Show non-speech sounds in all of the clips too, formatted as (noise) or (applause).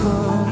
Oh.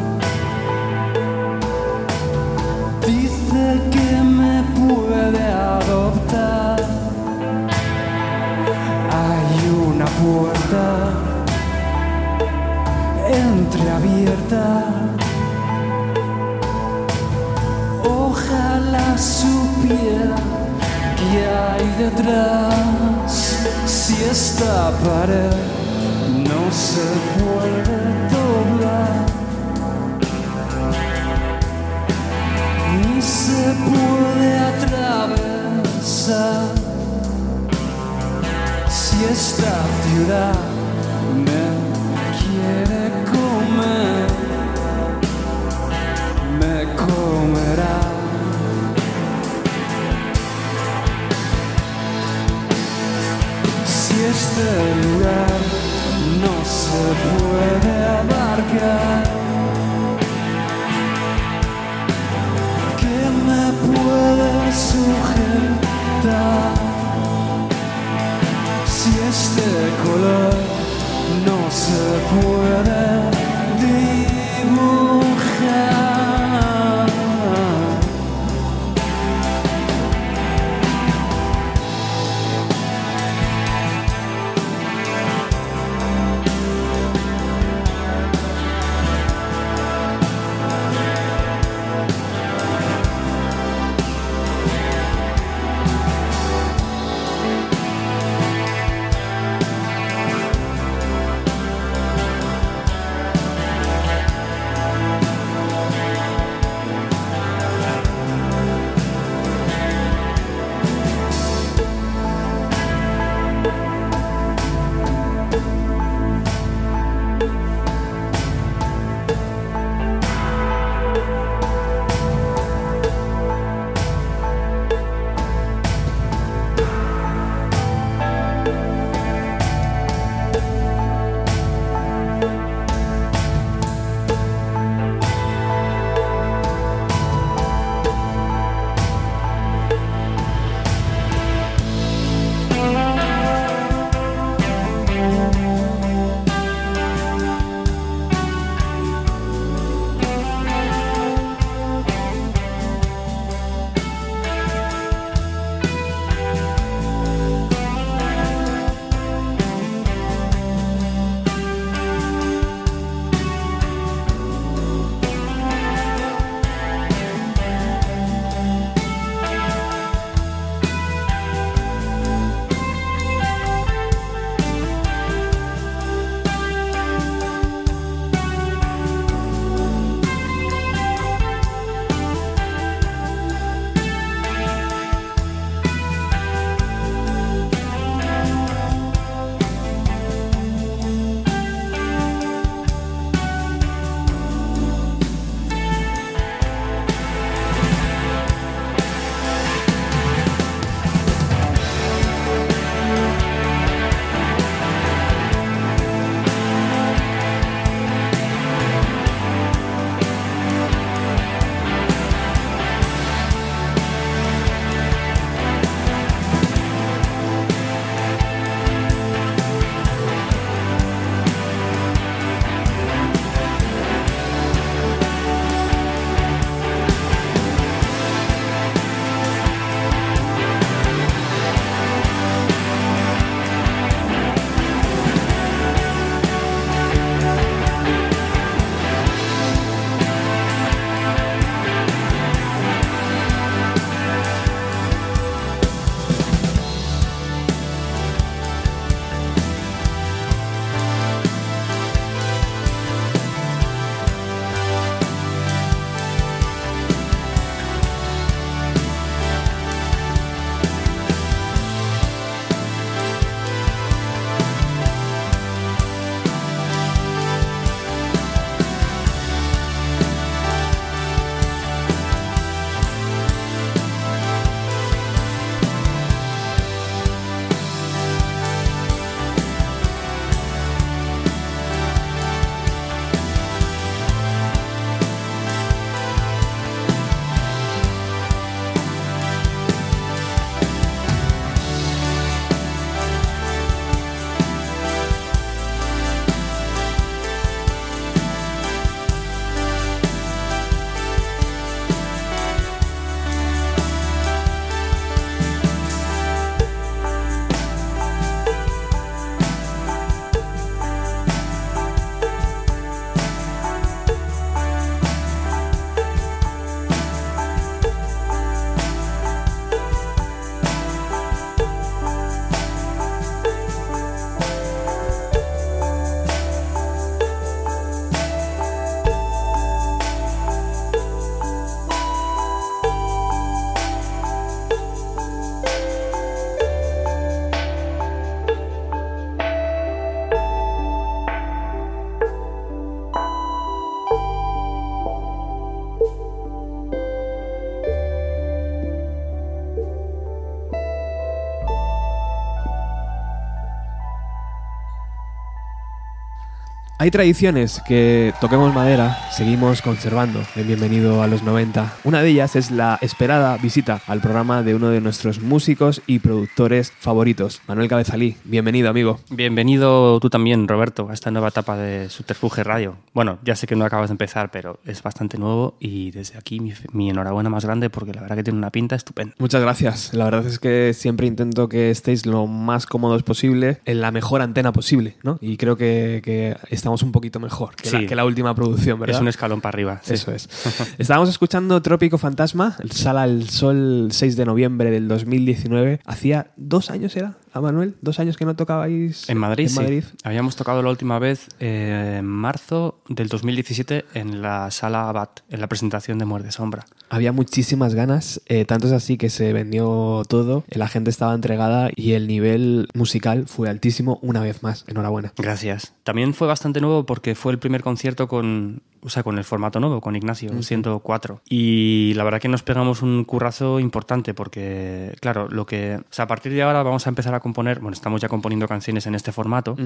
Hay tradiciones que toquemos madera, seguimos conservando en Bienvenido a los 90. Una de ellas es la esperada visita al programa de uno de nuestros músicos y productores favoritos, Manuel Cabezalí. Bienvenido, amigo. Bienvenido tú también, Roberto, a esta nueva etapa de Subterfuge Radio. Bueno, ya sé que no acabas de empezar, pero es bastante nuevo y desde aquí mi, mi enhorabuena más grande porque la verdad que tiene una pinta estupenda. Muchas gracias. La verdad es que siempre intento que estéis lo más cómodos posible en la mejor antena posible, ¿no? Y creo que, que estamos un poquito mejor que, Sí. la, que la última producción, ¿verdad? Un escalón para arriba. Eso es. (laughs) Estábamos escuchando Trópico Fantasma, Sala al Sol 6 de noviembre del 2019. Hacía dos años, ¿era? ¿A Manuel? ¿Dos años que no tocabais En Madrid, En sí. Madrid. Habíamos tocado la última vez eh, en marzo del 2017 en la sala Abad, en la presentación de Muerde Sombra. Había muchísimas ganas, eh, tanto es así que se vendió todo, la gente estaba entregada y el nivel musical fue altísimo una vez más. Enhorabuena. Gracias. También fue bastante nuevo porque fue el primer concierto con, o sea, con el formato nuevo, con Ignacio, 104. Y la verdad que nos pegamos un currazo importante porque, claro, lo que, o sea, a partir de ahora vamos a empezar a componer, bueno, estamos ya componiendo canciones en este formato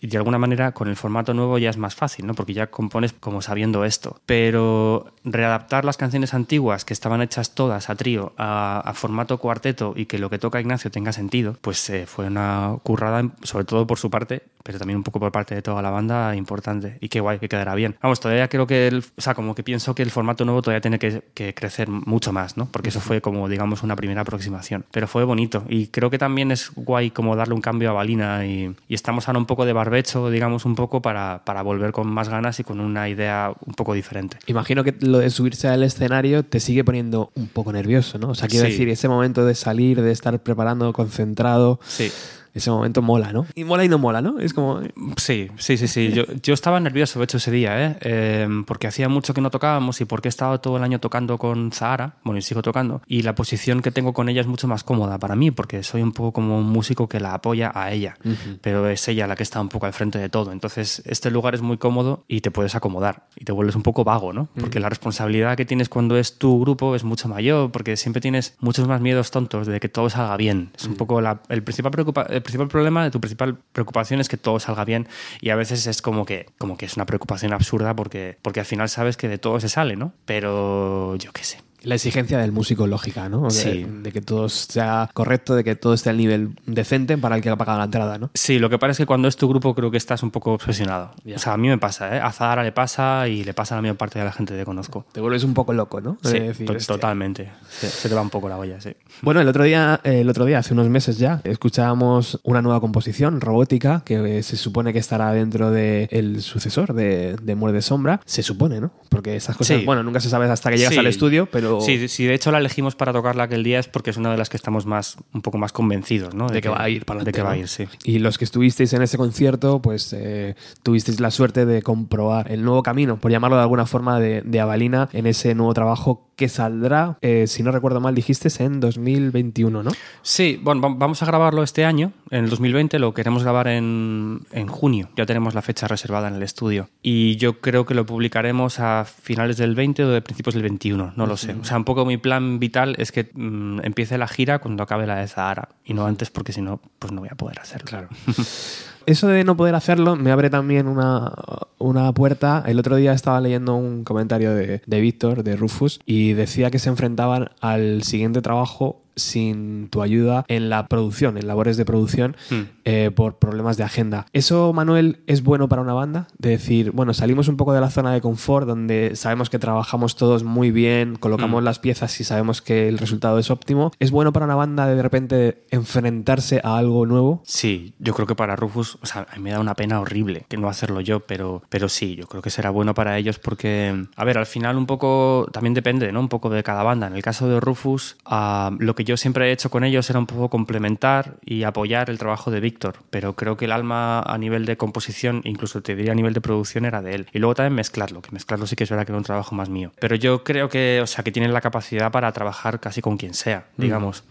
y de alguna manera con el formato nuevo ya es más fácil, ¿no? Porque ya compones como sabiendo esto. Pero readaptar las canciones antiguas que estaban hechas todas a trío a, a formato cuarteto y que lo que toca Ignacio tenga sentido, pues eh, fue una currada, sobre todo por su parte, pero también un poco por parte de toda la banda, importante. Y qué guay, que quedará bien. Vamos, todavía creo que, el, o sea, como que pienso que el formato nuevo todavía tiene que, que crecer mucho más, ¿no? Porque eso fue como, digamos, una primera aproximación. Pero fue bonito. Y creo que también es guay como darle un cambio a Balina y, y estamos ahora un poco de barbecho, digamos, un poco para, para volver con más ganas y con una idea un poco diferente. Imagino que lo de subirse al escenario te sigue poniendo un poco nervioso, ¿no? O sea, quiero Sí. decir, ese momento de salir, de estar preparando, concentrado, Sí. Ese momento mola, ¿no? Y mola y no mola, ¿no? Es como... Sí, sí, sí, sí. Yo, yo estaba nervioso, de hecho, ese día, ¿eh? Eh, porque hacía mucho que no tocábamos y porque he estado todo el año tocando con Zahara, bueno, y sigo tocando, y la posición que tengo con ella es mucho más cómoda para mí, porque soy un poco como un músico que la apoya a ella, pero es ella la que está un poco al frente de todo. Entonces, este lugar es muy cómodo y te puedes acomodar y te vuelves un poco vago, ¿no? Porque la responsabilidad que tienes cuando es tu grupo es mucho mayor, porque siempre tienes muchos más miedos tontos de que todo salga bien. Es un poco la- el, principal preocupa- el principal problema tu principal preocupación es que todo salga bien y a veces es como que, como que es una preocupación absurda porque, porque al final sabes que de todo se sale, ¿no? Pero yo qué sé. La exigencia del músico lógica, ¿no? De, Sí. de que todo sea correcto, de que todo esté al nivel decente para el que ha pagado la entrada, ¿no? Sí, lo que pasa es que cuando es tu grupo creo que estás un poco obsesionado. Ya. O sea, a mí me pasa, ¿eh? A Zahara le pasa y le pasa a la mayor parte de la gente que conozco. Te vuelves un poco loco, ¿no? Sí, De decir, to- "Hostia". totalmente. Se, se te va un poco la olla, sí. Bueno, el otro día, el otro día, hace unos meses ya, escuchábamos una nueva composición, Robótica, que eh, se supone que estará dentro del sucesor de, de Muerde Sombra. Se supone, ¿no? Porque esas cosas, Sí. bueno, nunca se sabe hasta que llegas Sí. al estudio, pero Sí, sí, de hecho la elegimos para tocarla aquel día es porque es una de las que estamos más, un poco más convencidos, ¿no? de que va a ir para De que va a ir, sí. Y los que estuvisteis en ese concierto, pues eh, tuvisteis la suerte de comprobar el nuevo camino, por llamarlo de alguna forma, de, de Avalina en ese nuevo trabajo que saldrá, eh, si no recuerdo mal, dijiste en 2021, ¿no? Sí, bueno, va- vamos a grabarlo este año, en el 2020, lo queremos grabar en, en junio, ya tenemos la fecha reservada en el estudio. Y yo creo que lo publicaremos a finales del 20 o de principios del 21, no lo sé. O sea, un poco mi plan vital es que mm, empiece la gira cuando acabe la de Zahara, y no antes porque si no, pues no voy a poder hacerlo. Claro. (laughs) Eso de no poder hacerlo me abre también una, una puerta. El otro día estaba leyendo un comentario de, de Víctor, de Rufus, y decía que se enfrentaban al siguiente trabajo sin tu ayuda en la producción, en labores de producción, Hmm. eh, por problemas de agenda. ¿Eso, Manuel, es bueno para una banda? De decir, bueno, salimos un poco de la zona de confort, donde sabemos que trabajamos todos muy bien, colocamos Hmm. las piezas y sabemos que el resultado es óptimo. ¿Es bueno para una banda de, de repente enfrentarse a algo nuevo? Sí, yo creo que para Rufus, o sea, a mí me da una pena horrible que no hacerlo yo, pero, pero sí, yo creo que será bueno para ellos porque, a ver, al final un poco, también depende, ¿no? Un poco de cada banda. En el caso de Rufus, ah, lo que yo siempre he hecho con ellos era un poco complementar y apoyar el trabajo de Víctor, pero creo que el alma a nivel de composición, incluso te diría a nivel de producción, era de él. Y luego también mezclarlo, que mezclarlo sí que es verdad que era un trabajo más mío. Pero yo creo que, o sea, que tienen la capacidad para trabajar casi con quien sea, digamos.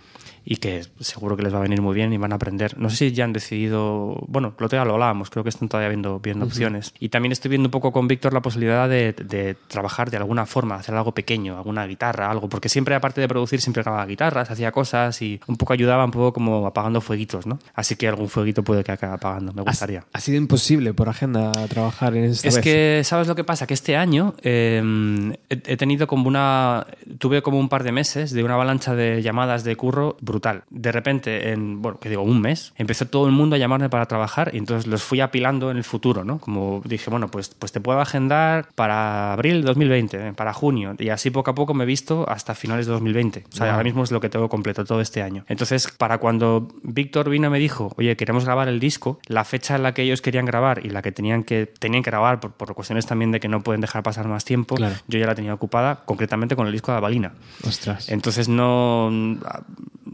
Y que seguro que les va a venir muy bien y van a aprender. No sé si ya han decidido, bueno, lo lo hablábamos, creo que están todavía viendo, viendo opciones. Y también estoy viendo un poco con Víctor la posibilidad de, de, trabajar de alguna forma, hacer algo pequeño, alguna guitarra, algo, porque siempre aparte de producir siempre grababa guitarras, hacía cosas y un poco ayudaba un poco como apagando fueguitos, ¿no? Así que algún fueguito puede que acabe apagando, me gustaría. Ha, sido imposible por agenda trabajar en esta Es que, ¿sabes lo que pasa? Que este año eh, he, tenido como una... Tuve como un par de meses de una avalancha de llamadas de curro brutal. De repente, en, bueno, que digo, un mes, empezó todo el mundo a llamarme para trabajar y entonces los fui apilando en el futuro, ¿no? Como dije, bueno, pues, pues te puedo agendar para abril de 2020, para junio, y así poco a poco me he visto hasta finales de 2020. O sea, ahora mismo es lo que tengo completo todo este año. Entonces, para cuando Víctor vino me dijo, oye, queremos grabar el disco, la fecha en la que ellos querían grabar y la que tenían que, tenían que grabar por, por cuestiones también de que no pueden dejar pasar más tiempo, yo ya la tenía ocupada concretamente con el disco de Avalina. Ostras. Entonces no,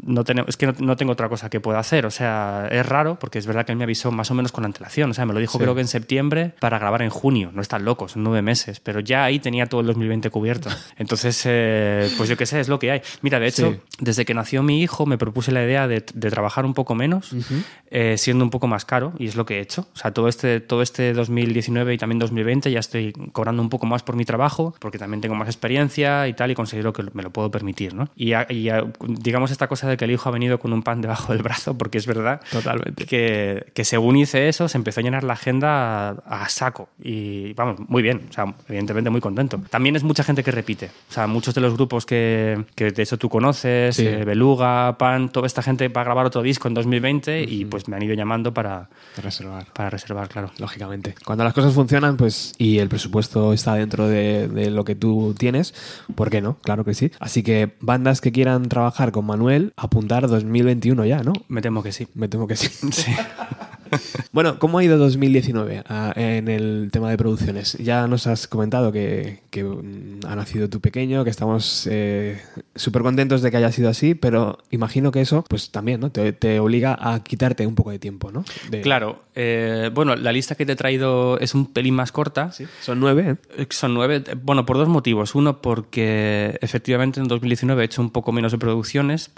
no tengo, es que no, tengo otra cosa que pueda hacer. O sea, es raro porque es verdad que él me avisó más o menos con antelación. O sea, me lo dijo creo que en septiembre para grabar en junio. No están locos, son nueve meses. Pero ya ahí tenía todo el 2020 cubierto. (laughs) Entonces, eh, pues yo qué sé, es lo que hay. Mira, de hecho, desde que nació mi hijo me propuse la idea de, trabajar un poco menos, eh, siendo un poco más caro, y es lo que he hecho. O sea, todo este, todo este 2019 y también 2020 ya estoy cobrando un poco más por mi trabajo, porque también tengo más experiencia y tal, y considero que me lo puedo permitir, ¿no? Y, y digamos esta cosa de que el hijo ha venido con un pan debajo del brazo, porque es verdad Totalmente. Que, que según hice eso, se empezó a llenar la agenda a, saco. Y vamos, muy bien, o sea, evidentemente muy contento. También es mucha gente que repite. O sea, muchos de los grupos que, que de hecho tú conoces, eh, Beluga, Pan, toda esta gente va a grabar otro disco en 2020 y pues me han ido llamando para reservar. Para reservar, claro. Lógicamente. Cuando las cosas funcionan, pues, y el presupuesto está dentro de, de lo que tú tienes, ¿por qué no? Claro que sí. Así que bandas que quieran trabajar con Manuel, apuntar 2021 ya, ¿no? Me temo que sí. Me temo que sí. sí. (laughs) (laughs) bueno, ¿cómo ha ido 2019 ah, en el tema de producciones? Ya nos has comentado que, mm, ha nacido tu pequeño, que estamos eh, súper contentos de que haya sido así, pero imagino que eso, pues también, ¿no? Te, obliga a quitarte un poco de tiempo, ¿no? Claro. Eh, bueno, la lista que te he traído es un pelín más corta. Son nueve. ¿eh? Son nueve. Bueno, por dos motivos. Uno, porque efectivamente en 2019 he hecho un poco menos de producciones.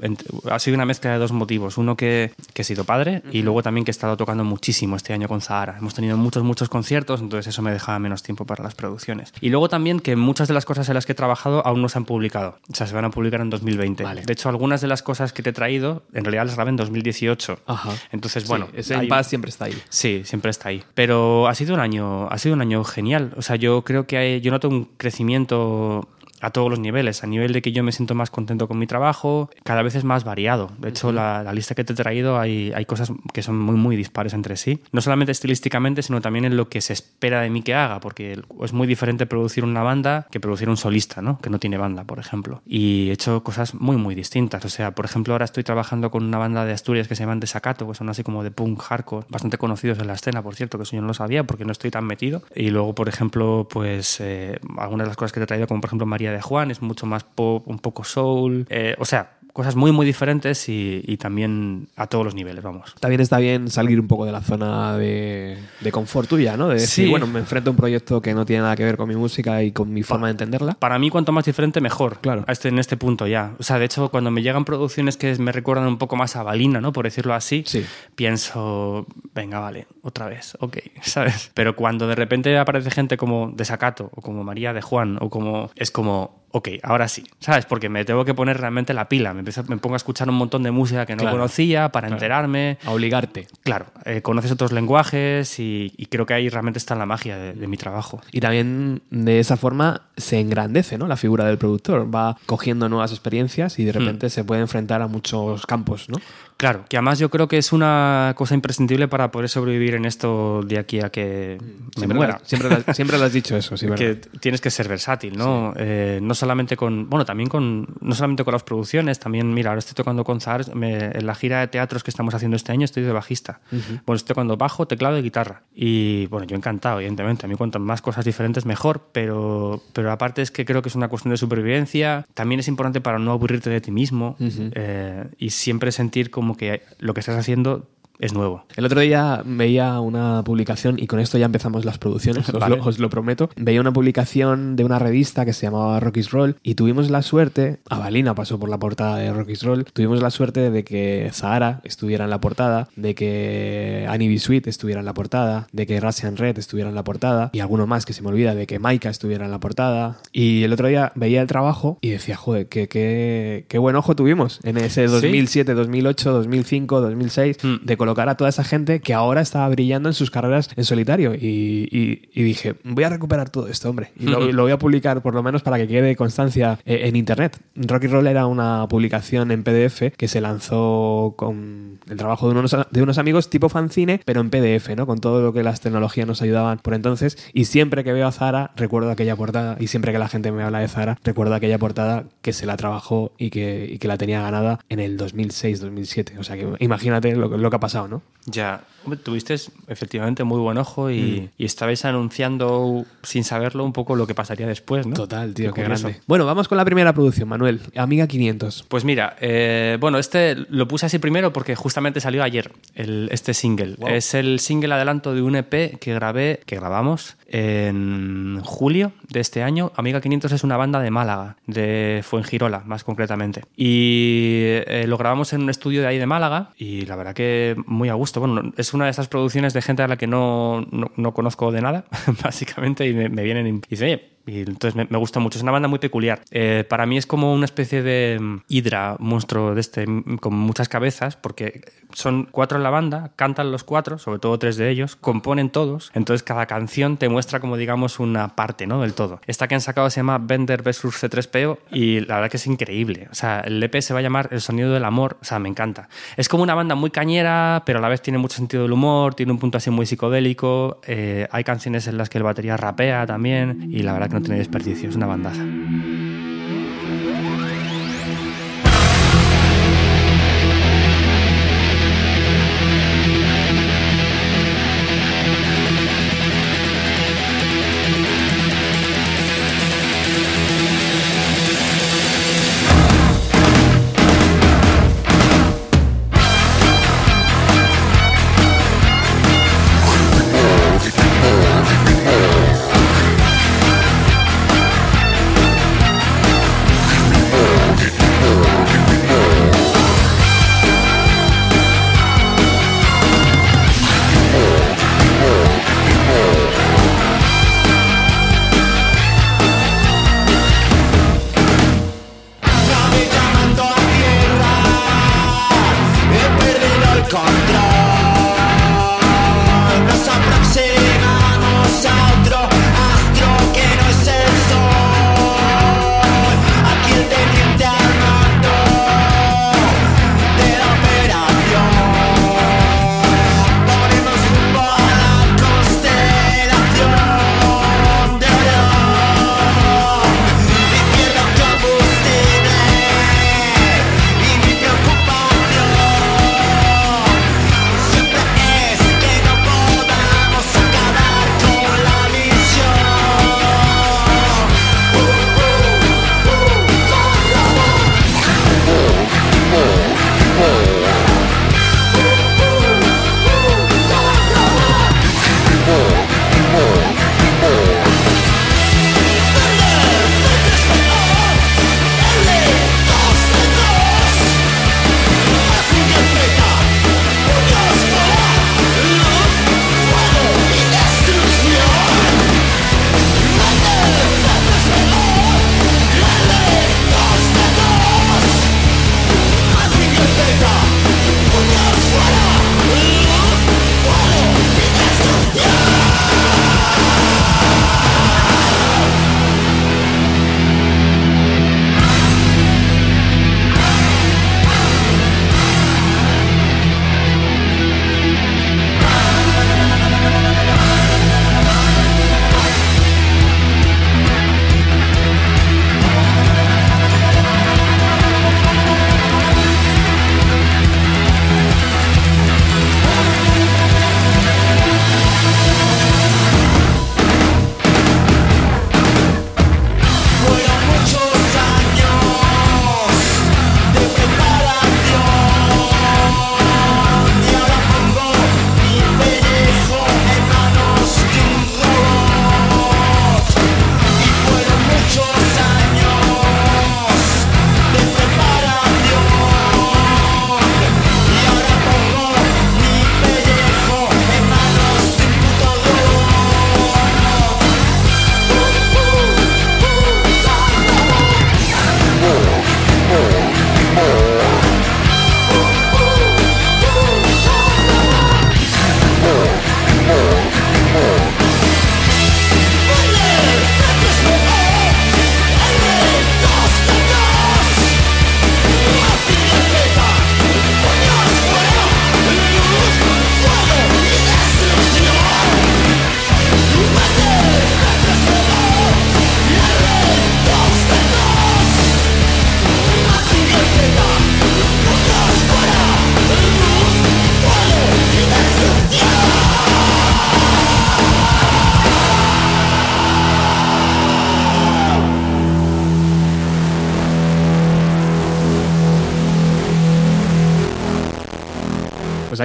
Ha sido una mezcla de dos motivos. Uno, que, he sido padre y luego también que he estado tocando muchísimo este año con Zahara. Hemos tenido muchos, muchos conciertos, entonces eso me dejaba menos tiempo para las producciones. Y luego también que muchas de las cosas en las que he trabajado aún no se han publicado. O sea, se van a publicar en 2020. De hecho, algunas de las cosas que te he traído, en realidad las grabé en 2018. Ajá. Entonces, bueno. ese impasse siempre está ahí. Sí, siempre está ahí. Pero ha sido un año, ha sido un año genial. O sea, yo creo que hay, yo noto un crecimiento a todos los niveles, a nivel de que yo me siento más contento con mi trabajo, cada vez es más variado. De hecho, la, lista que te he traído hay, hay cosas que son muy, muy dispares entre sí. No solamente estilísticamente, sino también en lo que se espera de mí que haga, porque es muy diferente producir una banda que producir un solista, ¿no? Que no tiene banda, por ejemplo. Y he hecho cosas muy, muy distintas. O sea, por ejemplo, ahora estoy trabajando con una banda de Asturias que se llaman Desacato, que son así como de punk hardcore, bastante conocidos en la escena, por cierto, que eso yo no lo sabía porque no estoy tan metido. Y luego, por ejemplo, pues eh, algunas de las cosas que te he traído, como por ejemplo María de Juan, es mucho más pop, un poco soul. Eh, o sea, cosas muy, muy diferentes y, también a todos los niveles, vamos. También está bien salir un poco de la zona de, de confort tuya, ¿no? De decir, bueno, me enfrento a un proyecto que no tiene nada que ver con mi música y con mi forma de entenderla. Para mí, cuanto más diferente, mejor. Claro. este, en este punto ya. O sea, de hecho, cuando me llegan producciones que me recuerdan un poco más a Balina, ¿no? Por decirlo así, pienso, venga, vale, otra vez, ok, (laughs) ¿sabes? Pero cuando de repente aparece gente como Desacato o como María de Juan o como... Es como, ok, ahora sí, ¿sabes? Porque me tengo que poner realmente la pila. Me, me pongo a escuchar un montón de música que no conocía para enterarme. A obligarte. Claro, eh, conoces otros lenguajes y, creo que ahí realmente está la magia de, mi trabajo. Y también de esa forma se engrandece ¿no? la figura del productor. Va cogiendo nuevas experiencias y de repente hmm. se puede enfrentar a muchos campos, ¿no? Claro, que además yo creo que es una cosa imprescindible para poder sobrevivir en esto de aquí a que me muera. siempre, lo, siempre, lo has dicho eso, sí, (laughs) ¿verdad? Que tienes que ser versátil, ¿no? Eh, no solamente con, bueno, también con, no solamente con las producciones, también, mira, ahora estoy tocando con Zar, en la gira de teatros que estamos haciendo este año estoy de bajista. Bueno, estoy tocando bajo, teclado y guitarra. Y bueno, yo encantado, evidentemente. A mí cuanto más cosas diferentes mejor, pero, pero aparte es que creo que es una cuestión de supervivencia. También es importante para no aburrirte de ti mismo eh, y siempre sentir como como que lo que estás haciendo es nuevo. El otro día veía una publicación, y con esto ya empezamos las producciones, (laughs) os, Vale. lo, os lo prometo. Veía una publicación de una revista que se llamaba Rocky's Roll, y tuvimos la suerte, Avalina pasó por la portada de Rocky's Roll, tuvimos la suerte de que Zahara estuviera en la portada, de que Annie B. Sweet estuviera en la portada, de que Russian Red estuviera en la portada, y alguno más que se me olvida, de que Maika estuviera en la portada. Y el otro día veía el trabajo y decía, joder, qué, qué, qué buen ojo tuvimos en ese Sí. 2007, 2008, 2005, 2006, Mm. de colocar a toda esa gente que ahora estaba brillando en sus carreras en solitario. Y, y- y dije, voy a recuperar todo esto, hombre. Y lo, (laughs) voy a publicar por lo menos para que quede constancia eh, en internet. Rocky Roll era una publicación en PDF que se lanzó con el trabajo de unos, de unos amigos tipo fanzine, pero en PDF, ¿no? Con todo lo que las tecnologías nos ayudaban por entonces. Y siempre que veo a Zara, recuerdo aquella portada. Y siempre que la gente me habla de Zara, recuerdo aquella portada que se la trabajó y que, y que la tenía ganada en el 2006-2007. O sea que imagínate lo, lo que ha pasado, ¿no? Ya, tuviste efectivamente muy buen ojo y, Mm. y estabais anunciando sin saberlo un poco lo que pasaría después, ¿no? Total, tío, qué, grande. Bueno, vamos con la primera producción, Manuel. Amiga 500. Pues mira, eh, bueno, este lo puse así primero porque justamente salió ayer el, este single. Wow. Es el single adelanto de un EP que grabé, que grabamos en julio de este año. Amiga 500 es una banda de Málaga, de Fuengirola más concretamente. Y eh, lo grabamos en un estudio de ahí de Málaga y la verdad que muy a gusto. Bueno, no- es una de esas producciones de gente a la que no, no, no conozco de nada, (laughs) básicamente, y me, me vienen y dicen, oye, y entonces me, gusta mucho. Es una banda muy peculiar. Eh, para mí es como una especie de mm, hidra, monstruo de este, mm, con muchas cabezas, porque son cuatro en la banda, cantan los cuatro, sobre todo tres de ellos, componen todos. Entonces cada canción te muestra como, digamos, una parte ¿no? del todo. Esta que han sacado se llama Bender vs C3PO y la verdad que es increíble. O sea, el EP se va a llamar El sonido del amor. O sea, me encanta. Es como una banda muy cañera, pero a la vez tiene mucho sentido del humor, tiene un punto así muy psicodélico. eh, hay canciones en las que el batería rapea también y la verdad que no tiene desperdicio. Es una bandaza.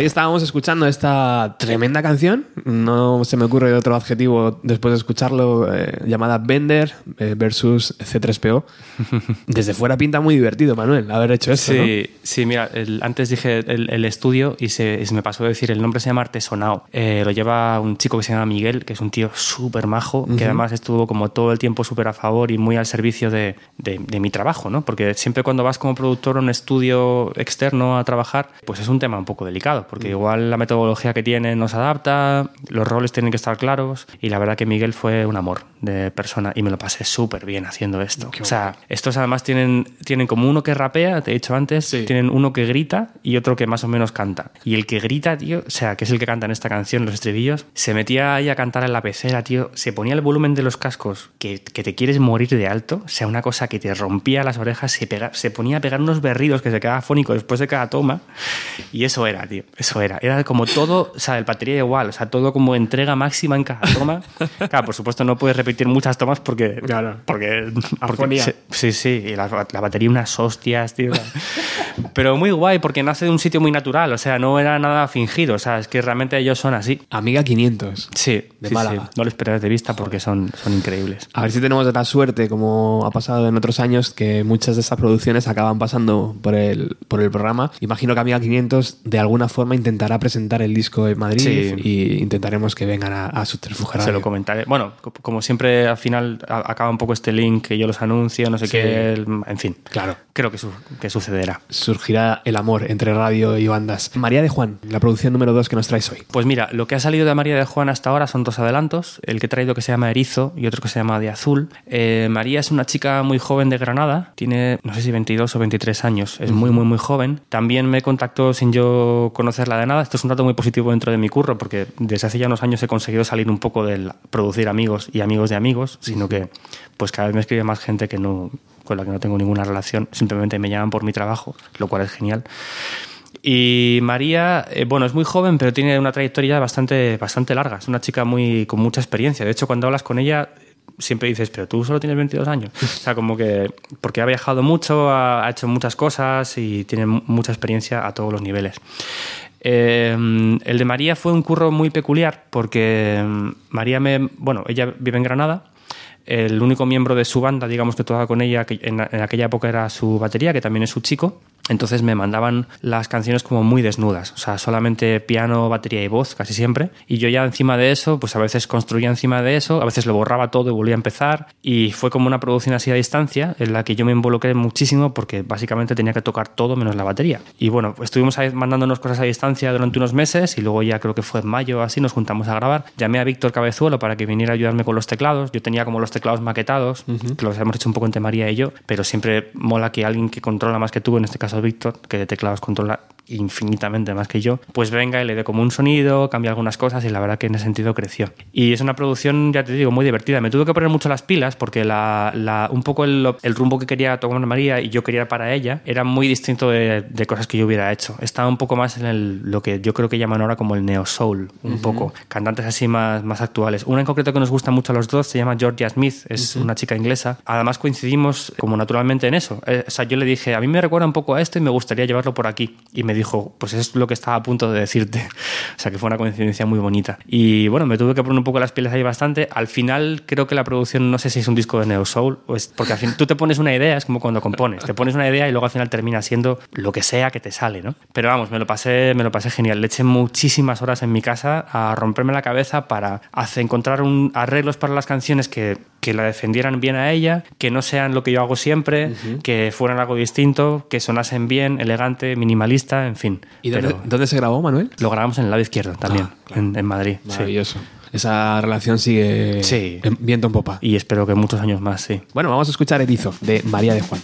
Ahí estábamos escuchando esta tremenda canción. No se me ocurre otro adjetivo después de escucharlo, eh, llamada Bender eh, versus C3PO. (laughs) Desde fuera pinta muy divertido, Manuel, haber hecho eso. Sí, sí mira, antes dije el, estudio y se, me pasó a decir, el nombre se llama Artesonao. Eh, lo lleva un chico que se llama Miguel, que es un tío súper majo, que además estuvo como todo el tiempo súper a favor y muy al servicio de, de, mi trabajo, ¿no? Porque siempre cuando vas como productor a un estudio externo a trabajar, pues es un tema un poco delicado, porque igual la metodología que tiene no se adapta, los roles tienen que estar claros y la verdad que Miguel fue un amor de persona y me lo pasé súper bien haciendo esto. o sea, estos además tienen, tienen como uno que rapea, te he dicho antes, tienen uno que grita y otro que más o menos canta. Y el que grita, tío, o sea, que es el que canta en esta canción, los estribillos, se metía ahí a cantar en la pecera, tío, se ponía el volumen de los cascos que, que te quieres morir de alto, o sea, una cosa que te rompía las orejas, se, pega, se ponía a pegar unos berridos que se quedaba fónico después de cada toma y eso era, tío, eso era. Era como todo, o sea, el batería igual, o sea, todo como entrega máxima en cada toma. (laughs) Claro, por supuesto no puedes repetir muchas tomas porque... Claro. Porque... porque sí, sí, y la, batería unas hostias, tío. (laughs) Pero muy guay porque nace de un sitio muy natural, o sea, no era nada fingido, o sea, es que realmente ellos son así. Amiga 500. Sí, de sí, No lo esperas de vista porque son, son increíbles. A ver si tenemos la suerte, como ha pasado en otros años, que muchas de estas producciones acaban pasando por el, por el programa. Imagino que Amiga 500 de alguna forma intentará presentar el disco en Madrid y intentaremos que vengan a, a Se lo comentaré. Bueno, como siempre, al final acaba un poco este link que yo los anuncio, no sé qué, en fin. Claro. Creo que, que sucederá. Surgirá el amor entre radio y bandas. María de Juan, la producción número 2 que nos traes hoy. Pues mira, lo que ha salido de María de Juan hasta ahora son dos adelantos. El que he traído que se llama Erizo y otro que se llama De Azul. Eh, María es una chica muy joven de Granada. Tiene, no sé si 22 o 23 años. Es muy, muy, muy joven. También me contactó sin yo conocerla de nada. Esto es un dato muy positivo dentro de mi curro porque desde hace ya unos años he conseguido salir un poco del producir amigos y amigos de amigos, sino que pues cada vez me escribe más gente que no, con la que no tengo ninguna relación, simplemente me llaman por mi trabajo, lo cual es genial. Y María, eh, bueno, es muy joven, pero tiene una trayectoria bastante, bastante larga. Es una chica muy, con mucha experiencia. De hecho, cuando hablas con ella, siempre dices, pero tú solo tienes 22 años. O sea, como que, porque ha viajado mucho, ha, hecho muchas cosas y tiene mucha experiencia a todos los niveles. Eh, el de María fue un curro muy peculiar porque María me, bueno, ella vive en Granada el único miembro de su banda, digamos que tocaba con ella, en, aquella época era su batería, que también es su chico, entonces me mandaban las canciones como muy desnudas, o sea, solamente piano, batería y voz casi siempre. Y yo ya encima de eso, pues a veces construía encima de eso, a veces lo borraba todo y volvía a empezar. Y fue como una producción así a distancia en la que yo me involucré muchísimo porque básicamente tenía que tocar todo menos la batería. Y bueno, estuvimos mandándonos cosas a distancia durante unos meses y luego ya creo que fue en mayo así, nos juntamos a grabar. Llamé a Víctor Cabezuelo para que viniera a ayudarme con los teclados. Yo tenía como los teclados maquetados, que los hemos hecho un poco entre María y yo, pero siempre mola que alguien que controla más que tú, en este caso Víctor, que de teclados controla infinitamente más que yo, pues venga y le dé como un sonido, cambia algunas cosas y la verdad que en ese sentido creció. Y es una producción, ya te digo, muy divertida. Me tuve que poner mucho las pilas porque la, un poco el, rumbo que quería tomar María y yo quería para ella era muy distinto de, cosas que yo hubiera hecho. Estaba un poco más en el, lo que yo creo que llaman ahora como el neo soul, un poco. Cantantes así más, más actuales. Una en concreto que nos gusta mucho a los dos se llama Georgia Smith, es una chica inglesa. Además coincidimos como naturalmente en eso. Eh, o sea, yo le dije, a mí me recuerda un poco a esto y me gustaría llevarlo por aquí. Y me dijo, pues es lo que estaba a punto de decirte. (laughs) O sea que fue una coincidencia muy bonita. Y bueno, me tuve que poner un poco las pieles ahí bastante. Al final creo que la producción, no sé si es un disco de Neo Soul, o es, porque al fin tú te pones una idea, es como cuando compones, te pones una idea y luego al final termina siendo lo que sea que te sale, ¿no? Pero vamos, me lo pasé, me lo pasé genial. Le eché muchísimas horas en mi casa a romperme la cabeza para encontrar arreglos para las canciones que que la defendieran bien a ella, que no sean lo que yo hago siempre, que fueran algo distinto, que sonasen bien, elegante, minimalista, en fin. ¿Y dónde, se grabó, Manuel? Lo grabamos en el lado izquierdo también, ah, en, Madrid. Maravilloso. Esa relación sigue sí. viento en popa. Y espero que muchos años más, sí. Bueno, vamos a escuchar Edizo, de María de Juan.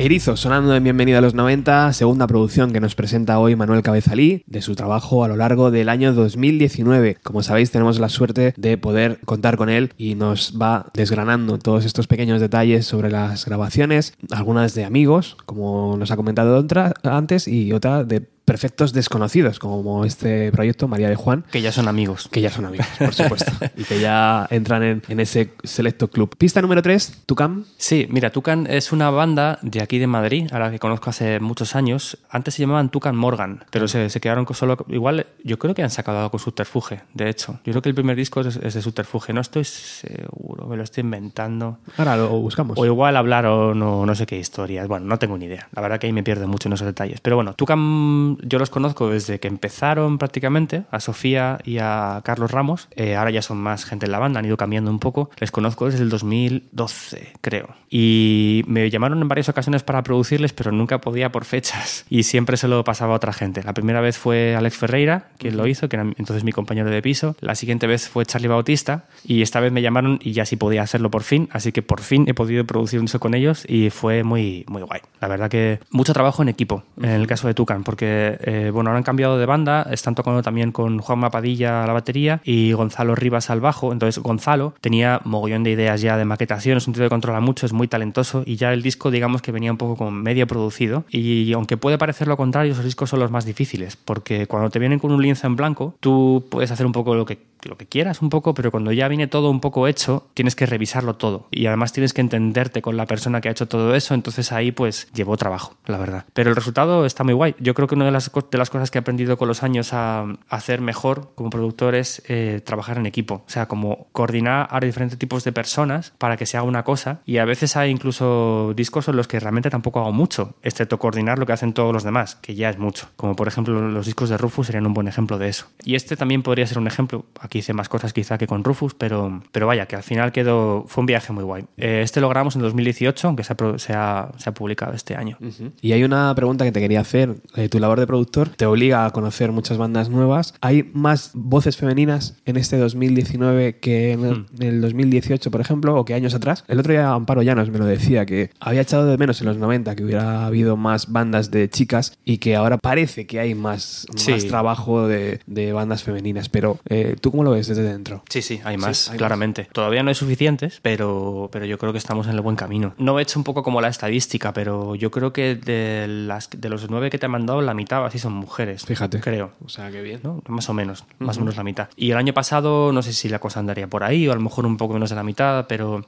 Erizo sonando en Bienvenido a los 90, segunda producción que nos presenta hoy Manuel Cabezalí de su trabajo a lo largo del año 2019. Como sabéis, tenemos la suerte de poder contar con él y nos va desgranando todos estos pequeños detalles sobre las grabaciones, algunas de amigos, como nos ha comentado antes, y otra de perfectos desconocidos, como este proyecto María de Juan, Que ya son amigos. que ya son amigos, por supuesto, (laughs) y que ya entran en, en ese selecto club. Pista número 3, Tucam. Sí, mira, Tucan es una banda de aquí de Madrid, a la que conozco hace muchos años. Antes se llamaban Tucan Morgan, pero se, se quedaron con solo. Igual, yo creo que han sacado algo con Subterfuge, de hecho. Yo creo que el primer disco es, es de Subterfuge, no estoy seguro, me lo estoy inventando. Ahora lo buscamos. O igual hablaron o no sé qué historias. Bueno, no tengo ni idea. La verdad que ahí me pierdo mucho en esos detalles. Pero bueno, Tucam yo los conozco desde que empezaron prácticamente, a Sofía y a Carlos Ramos. Eh, ahora ya son más gente en la banda, han ido cambiando un poco. Les conozco desde el 2012, creo. Y me llamaron en varias ocasiones para producirles, pero nunca podía por fechas. Y siempre se lo pasaba a otra gente. La primera vez fue Alex Ferreira, quien lo hizo, que era entonces mi compañero de piso. La siguiente vez fue Charlie Bautista. Y esta vez me llamaron y ya sí podía hacerlo por fin. Así que por fin he podido producir un disco con ellos y fue muy, muy guay. La verdad que mucho trabajo en equipo, en el caso de Tucan, porque eh, bueno, ahora han cambiado de banda, están tocando también con Juan Mapadilla a la batería y Gonzalo Rivas al bajo. Entonces Gonzalo tenía mogollón de ideas ya de maquetación, es un tío que controla mucho, es muy talentoso y ya el disco digamos que venía un poco como medio producido y aunque puede parecer lo contrario, esos discos son los más difíciles porque cuando te vienen con un en blanco, tú puedes hacer un poco lo que lo que quieras un poco, pero cuando ya viene todo un poco hecho, tienes que revisarlo todo. Y además tienes que entenderte con la persona que ha hecho todo eso, entonces ahí pues llevó trabajo, la verdad. Pero el resultado está muy guay. Yo creo que una de las, de las cosas que he aprendido con los años a, hacer mejor como productor es eh, trabajar en equipo. O sea, como coordinar a diferentes tipos de personas para que se haga una cosa. Y a veces hay incluso discos en los que realmente tampoco hago mucho, excepto coordinar lo que hacen todos los demás, que ya es mucho. Como por ejemplo los discos de Rufus serían un buen ejemplo de eso. Y este también podría ser un ejemplo. Aquí hice más cosas quizá que con Rufus, pero, pero vaya, que al final quedó, fue un viaje muy guay. Eh, este lo grabamos en 2018, aunque se ha, se ha- se ha publicado este año. Y hay una pregunta que te quería hacer. Eh, tu labor de productor te obliga a conocer muchas bandas nuevas. ¿Hay más voces femeninas en este 2019 que en el, Hmm. en el 2018, por ejemplo, o que años atrás? El otro día Amparo Llanos me lo decía, que había echado de menos en los 90 que hubiera habido más bandas de chicas y que ahora parece que hay más, Sí. más trabajo de, de bandas femeninas. Pero, eh, ¿tú cómo lo ves desde dentro? Sí, sí, hay más, hay más. claramente. Todavía no hay suficientes, pero, pero yo creo que estamos en el buen camino. No he hecho un poco como la estadística, pero yo creo que de, las, de los nueve que te han mandado, la mitad así son mujeres. Fíjate. Creo. O sea, qué bien. ¿no? Más o menos, más o menos la mitad. Y el año pasado no sé si la cosa andaría por ahí o a lo mejor un poco menos de la mitad, pero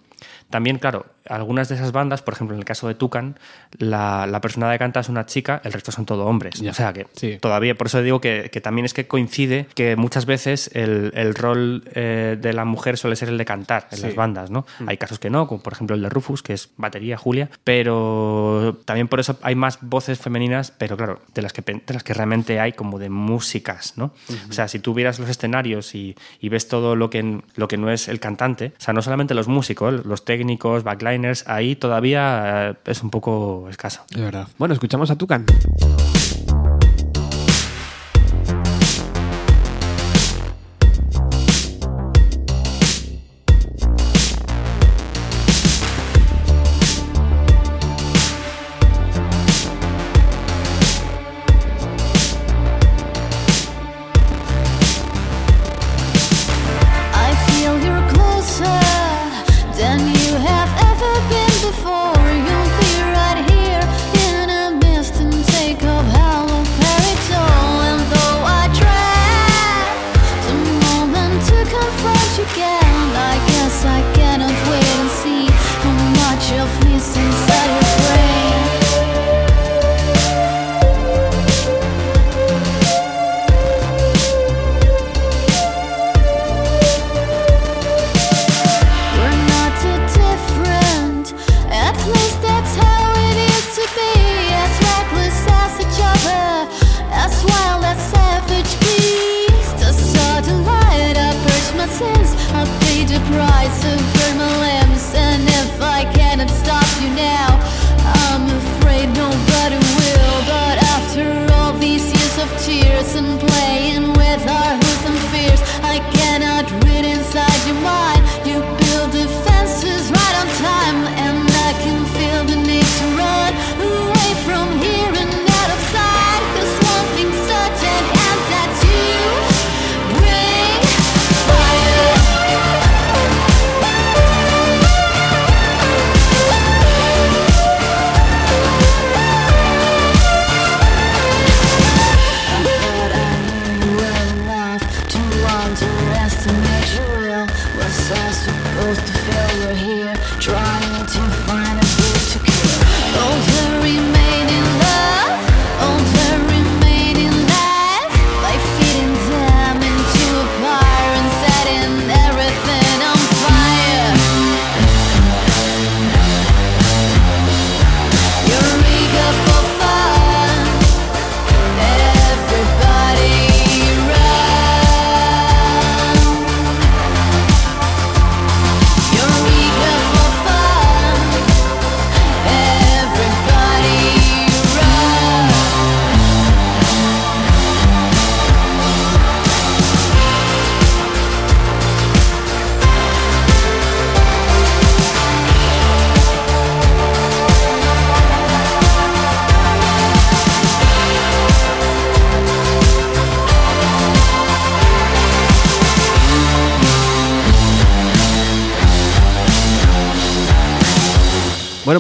también, claro, algunas de esas bandas, por ejemplo, en el caso de Tucan, la, la persona que canta es una chica, el resto son todo hombres. Ya. O sea que Sí. todavía, por eso digo que, que también es que coincide que muchas veces el, el rol eh, de la mujer suele ser el de cantar en Sí. las bandas, ¿no? Hay casos que no, como por ejemplo el de Rufus, que es batería, Julia, pero también por eso hay más voces femeninas, pero claro, de las que, de las que realmente hay como de músicas, ¿no? O sea, si tú vieras los escenarios y, y ves todo lo que, lo que no es el cantante, o sea, no solamente los músicos, los técnicos, backliners, ahí todavía eh, es un poco escaso. De verdad. Bueno, escuchamos a Tucan.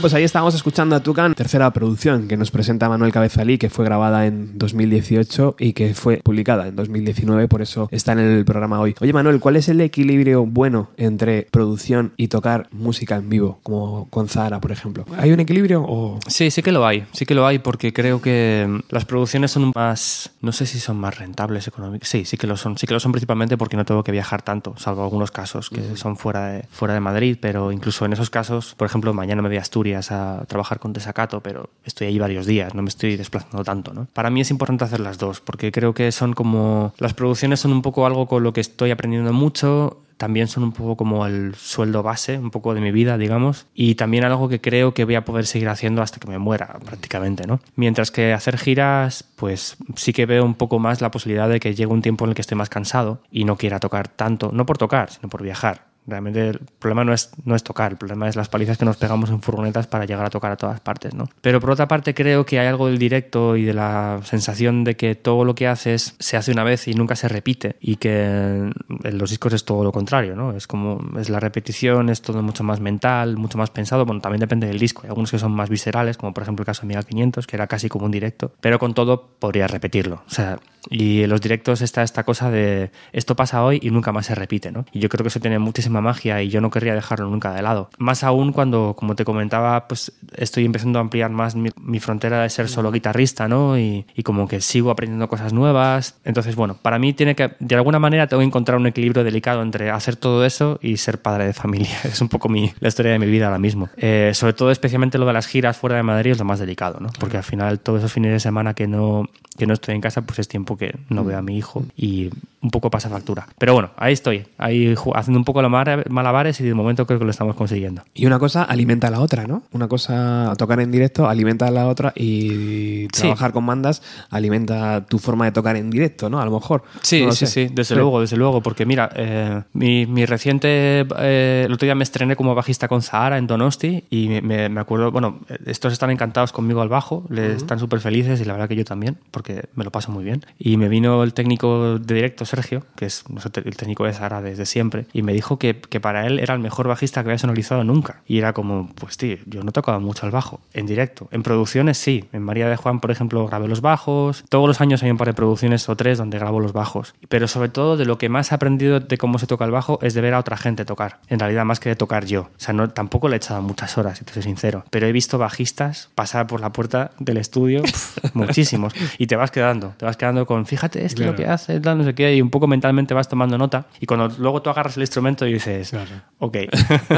Bueno, pues ahí estábamos escuchando a Tucan, tercera producción que nos presenta Manuel Cabezalí, que fue grabada en 2018 y que fue publicada en 2019, por eso está en el programa hoy. Oye, Manuel, ¿cuál es el equilibrio bueno entre producción y tocar música en vivo, como con Zara, por ejemplo? ¿Hay un equilibrio o...? Sí, sí que lo hay, sí que lo hay porque creo que las producciones son más, no sé si son más rentables económicas, sí, sí que lo son, sí que lo son principalmente porque no tengo que viajar tanto, salvo algunos casos que son fuera de, fuera de Madrid, pero incluso en esos casos, por ejemplo, mañana me veas tú Asturias a trabajar con desacato, pero estoy ahí varios días, no me estoy desplazando tanto, ¿no? Para mí es importante hacer las dos, porque creo que son como... Las producciones son un poco algo con lo que estoy aprendiendo mucho, también son un poco como el sueldo base, un poco de mi vida, digamos, y también algo que creo que voy a poder seguir haciendo hasta que me muera, prácticamente, ¿no? Mientras que hacer giras, pues sí que veo un poco más la posibilidad de que llegue un tiempo en el que esté más cansado y no quiera tocar tanto, no por tocar, sino por viajar. Realmente el problema no es, no es tocar, el problema es las palizas que nos pegamos en furgonetas para llegar a tocar a todas partes, ¿no? Pero por otra parte creo que hay algo del directo y de la sensación de que todo lo que haces se hace una vez y nunca se repite y que en los discos es todo lo contrario, ¿no? Es como, es la repetición, es todo mucho más mental, mucho más pensado, bueno, también depende del disco, hay algunos que son más viscerales, como por ejemplo el caso de Mega 500, que era casi como un directo, pero con todo podría repetirlo, o sea, y en los directos está esta cosa de esto pasa hoy y nunca más se repite, ¿no? Y yo creo que eso tiene muchísima magia y yo no querría dejarlo nunca de lado. Más aún cuando, como te comentaba, pues estoy empezando a ampliar más mi, frontera de ser solo guitarrista, ¿no? Y, y, como que sigo aprendiendo cosas nuevas. Entonces, bueno, para mí tiene que, de alguna manera tengo que encontrar un equilibrio delicado entre hacer todo eso y ser padre de familia. (laughs) Es un poco mi, la historia de mi vida ahora mismo. Eh, sobre todo, especialmente lo de las giras fuera de Madrid es lo más delicado, ¿no? Porque al final todos esos fines de semana que no, que no estoy en casa, pues es tiempo que no veo a mi hijo. Y un poco pasa factura. Pero bueno, ahí estoy, ahí haciendo un poco los malabares y de momento creo que lo estamos consiguiendo. Y una cosa alimenta a la otra, ¿no? Una cosa, tocar en directo alimenta a la otra y trabajar sí. con bandas alimenta tu forma de tocar en directo, ¿no? A lo mejor. Sí, no sí, sé. sí, desde sí. luego, desde luego, porque mira, eh, mi, mi, reciente, eh, el otro día me estrené como bajista con Zahara en Donosti y me, me acuerdo, bueno, estos están encantados conmigo al bajo, les uh -huh. están súper felices y la verdad que yo también, porque me lo paso muy bien. Y me vino el técnico de directo, Sergio, que es el técnico de Zahara desde siempre, y me dijo que, que, para él era el mejor bajista que había sonorizado nunca. Y era como, pues tío, yo no tocaba mucho el bajo, en directo. En producciones sí, en María de Juan, por ejemplo, grabé los bajos. Todos los años hay un par de producciones o tres donde grabo los bajos. Pero sobre todo de lo que más he aprendido de cómo se toca el bajo es de ver a otra gente tocar. En realidad más que de tocar yo. O sea, no, tampoco le he echado muchas horas, si te soy sincero. Pero he visto bajistas pasar por la puerta del estudio, (laughs) muchísimos. Y te vas quedando, te vas quedando con, fíjate, esto claro. lo que hace, no sé qué, y un poco mentalmente vas tomando nota. Y cuando luego tú agarras el instrumento y dices, claro. ok.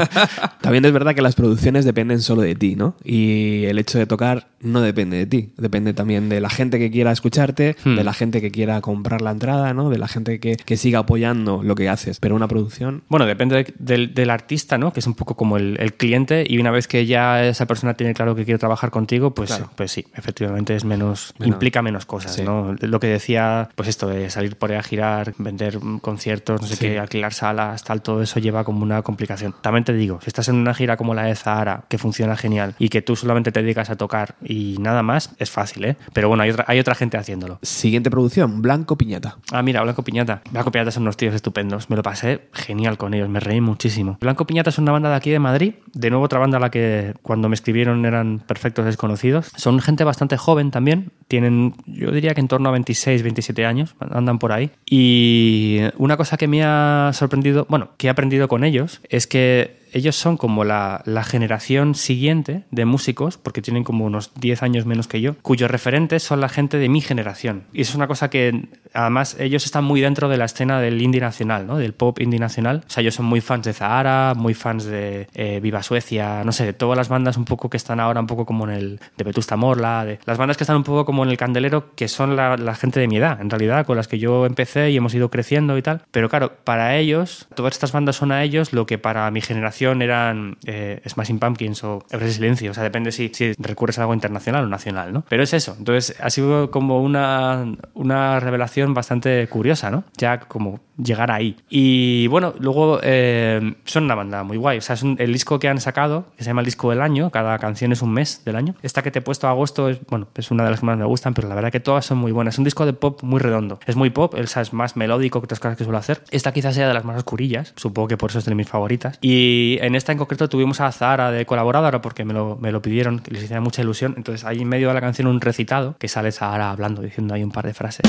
(laughs) También es verdad que las producciones dependen solo de ti, ¿no? Y el hecho de tocar no depende de ti. Depende también de la gente que quiera escucharte, hmm. de la gente que quiera comprar la entrada, ¿no? De la gente que, que siga apoyando lo que haces. Pero una producción. Bueno, depende de, de, del artista, ¿no? Que es un poco como el, el, cliente. Y una vez que ya esa persona tiene claro que quiere trabajar contigo, pues, claro. pues sí, efectivamente es menos, menos. implica menos cosas, sí. ¿no? Lo que decía, pues esto de salir por ahí a girar, vender conciertos, no sé sí. qué, alquilar salas, tal, todo eso lleva como una complicación. También te digo, si estás en una gira como la de Zahara, que funciona genial, y que tú solamente te dedicas a tocar y nada más, es fácil, ¿eh? Pero bueno, hay otra, hay otra gente haciéndolo. Siguiente producción, Blanco Piñata. Ah, mira, Blanco Piñata. Blanco Piñata son unos tíos estupendos. Me lo pasé genial con ellos, me reí muchísimo. Blanco Piñata es una banda de aquí de Madrid, de nuevo otra banda a la que cuando me escribieron eran perfectos desconocidos. Son gente bastante joven también, tienen, yo diría que en torno a 26, 27 años, andan por ahí. Y una cosa que me ha sorprendido, bueno, que he aprendido con ellos, es que ellos son como la, la, generación siguiente de músicos, porque tienen como unos 10 años menos que yo, cuyos referentes son la gente de mi generación. Y es una cosa que, además, ellos están muy dentro de la escena del indie nacional, ¿no? del pop indie nacional. O sea, ellos son muy fans de Zahara, muy fans de eh, Viva Suecia, no sé, de todas las bandas un poco que están ahora un poco como en el... de Vetusta Morla, de las bandas que están un poco como en el candelero, que son la, la gente de mi edad, en realidad, con las que yo empecé y hemos ido creciendo y tal. Pero claro, para ellos, todas estas bandas son a ellos lo que para mi generación eran eh, Smashing Pumpkins o Hebras de Silencio. O sea, depende si, si, recurres a algo internacional o nacional, ¿no? Pero es eso. Entonces, ha sido como una, una revelación bastante curiosa, ¿no? Ya como llegar ahí. Y bueno, luego eh, son una banda muy guay. O sea, es el disco que han sacado, que se llama el disco del año, cada canción es un mes del año. Esta que te he puesto a agosto es, bueno, es una de las que más me gustan, pero la verdad que todas son muy buenas. Es un disco de pop muy redondo. Es muy pop, sea, es más melódico que otras cosas que suelo hacer. Esta quizás sea de las más oscurillas, supongo que por eso es de mis favoritas. Y en esta en concreto tuvimos a Zahara de colaboradora porque me lo, me lo pidieron, que les hiciera mucha ilusión. Entonces hay en medio de la canción un recitado que sale Zahara hablando, diciendo ahí un par de frases.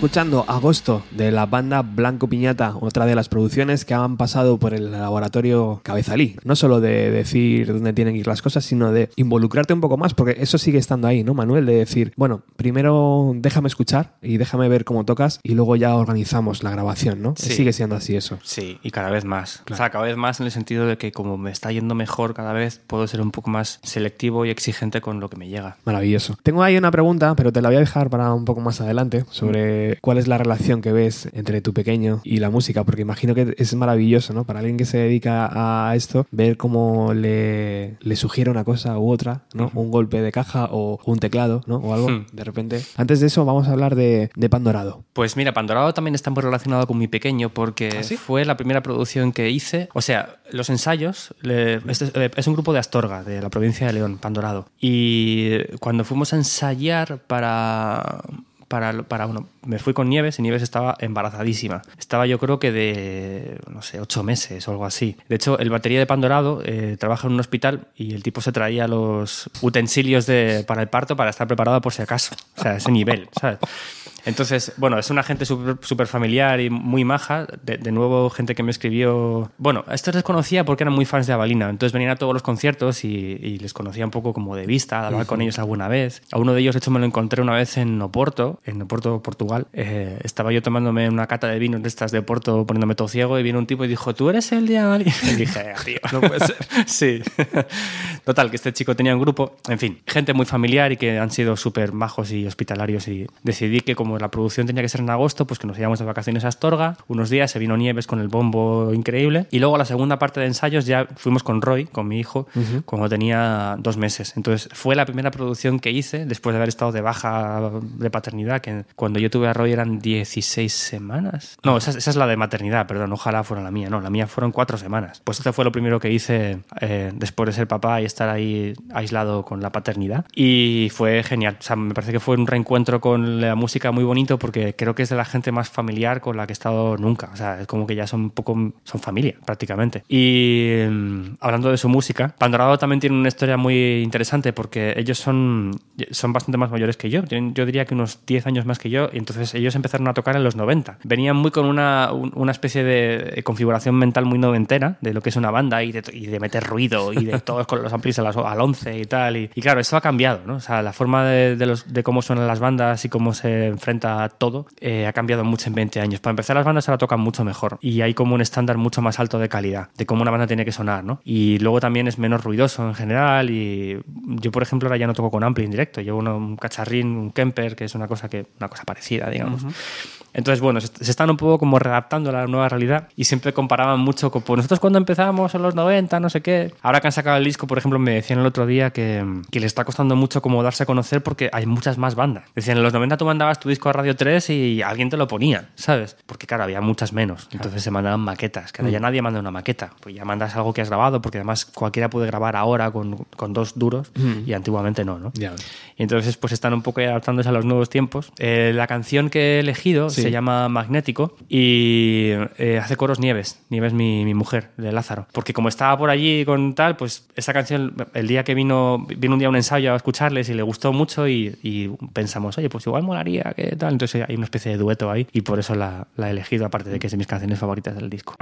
Escuchando Agosto de la banda Blanco Piñata, otra de las producciones que han pasado por el laboratorio Cabezalí. No solo de decir dónde tienen que ir las cosas, sino de involucrarte un poco más, porque eso sigue estando ahí, ¿no, Manuel? De decir, bueno, primero déjame escuchar y déjame ver cómo tocas y luego ya organizamos la grabación, ¿no? Sí. Sigue siendo así eso. Sí, y cada vez más. O sea, cada vez más en el sentido de que como me está yendo mejor cada vez, puedo ser un poco más selectivo y exigente con lo que me llega. Maravilloso. Tengo ahí una pregunta, pero te la voy a dejar para un poco más adelante, sobre cuál es la relación que ves entre tu pequeño y la música, porque imagino que es maravilloso, ¿no? Para alguien que se dedica a esto, ver cómo le, le sugiere una cosa u otra, ¿no? Un golpe de caja o un teclado, ¿no? O algo, Hmm. de repente. Antes de eso, vamos a hablar de, de Pan Dorado. Pues mira, Pandorado también está muy relacionado con mi pequeño porque ¿Ah, sí? fue la primera producción que hice. O sea, los ensayos, le- este es, eh, es un grupo de Astorga, de la provincia de León, Pandorado. Y cuando fuimos a ensayar para... Para, para uno, me fui con Nieves y Nieves estaba embarazadísima. Estaba yo creo que de, no sé, ocho meses o algo así. De hecho, el batería de Pandorado eh, trabaja en un hospital y el tipo se traía los utensilios de, para el parto para estar preparado por si acaso. O sea, ese nivel, ¿sabes? Entonces, bueno, es una gente súper familiar y muy maja. De, de nuevo, gente que me escribió. Bueno, a estos les conocía porque eran muy fans de Avalina. Entonces venían a todos los conciertos y, y les conocía un poco como de vista, de hablar con ellos alguna vez. A uno de ellos, de hecho, me lo encontré una vez en Oporto, en Oporto, Portugal. Eh, estaba yo tomándome una cata de vinos de estas de Oporto, poniéndome todo ciego, y vino un tipo y dijo: ¿Tú eres el de Avalina? (laughs) Y dije: "Ah, tío, no puede ser. (laughs) sí. Total, que este chico tenía un grupo. En fin, gente muy familiar y que han sido súper majos y hospitalarios. Y decidí que, como la producción tenía que ser en agosto, pues que nos íbamos de vacaciones a Astorga. Unos días se vino Nieves con el bombo increíble. Y luego, la segunda parte de ensayos, ya fuimos con Roy, con mi hijo, cuando tenía dos meses. Entonces, fue la primera producción que hice después de haber estado de baja de paternidad, que cuando yo tuve a Roy eran 16 semanas. No, esa, esa es la de maternidad, perdón, ojalá fuera la mía. No, la mía fueron cuatro semanas. Pues esto fue lo primero que hice eh, después de ser papá y estar ahí aislado con la paternidad. Y fue genial. O sea, me parece que fue un reencuentro con la música muy bonito porque creo que es de la gente más familiar con la que he estado nunca. O sea, es como que ya son un poco, son familia prácticamente. Y mm, hablando de su música, Pandorado también tiene una historia muy interesante porque ellos son, son bastante más mayores que yo. Yo diría que unos 10 años más que yo. Y entonces ellos empezaron a tocar en los 90. Venían muy con una, un- una especie de configuración mental muy noventera de lo que es una banda y de, y de meter ruido y de todos con los amplis a las- al 11 y tal. Y, y claro, eso ha cambiado, ¿no? O sea, la forma de, de los, de cómo suenan las bandas y cómo se enfrenta a todo eh, ha cambiado mucho en 20 años. Para empezar, las bandas ahora tocan mucho mejor y hay como un estándar mucho más alto de calidad de cómo una banda tiene que sonar, ¿no? Y luego también es menos ruidoso en general y yo, por ejemplo, ahora ya no toco con ampli en directo. Llevo un cacharrín, un Kemper, que es una cosa, que, una cosa parecida, digamos. Entonces, bueno, se, están un poco como readaptando a la nueva realidad y siempre comparaban mucho con pues nosotros cuando empezamos en los 90, no sé qué. Ahora que han sacado el disco, por ejemplo, me decían el otro día que, que les está costando mucho como darse a conocer porque hay muchas más bandas. Decían, en los 90 tú mandabas tu disco a Radio 3 y alguien te lo ponía, ¿sabes? Porque claro, había muchas menos. Entonces se mandaban maquetas, que ahora ya nadie manda una maqueta. Pues ya mandas algo que has grabado porque además cualquiera puede grabar ahora con, con dos duros y antiguamente no, ¿no? Ya. Entonces pues están un poco adaptándose a los nuevos tiempos. Eh, la canción que he elegido Sí. Se llama Magnético y eh, hace coros Nieves, Nieves mi, mi mujer, de Lázaro. Porque como estaba por allí con tal, pues esa canción, el día que vino, vino un día a un ensayo a escucharles y le gustó mucho y, y pensamos, oye, pues igual molaría que tal. Entonces hay una especie de dueto ahí y por eso la, la he elegido, aparte de que es de mis canciones favoritas del disco.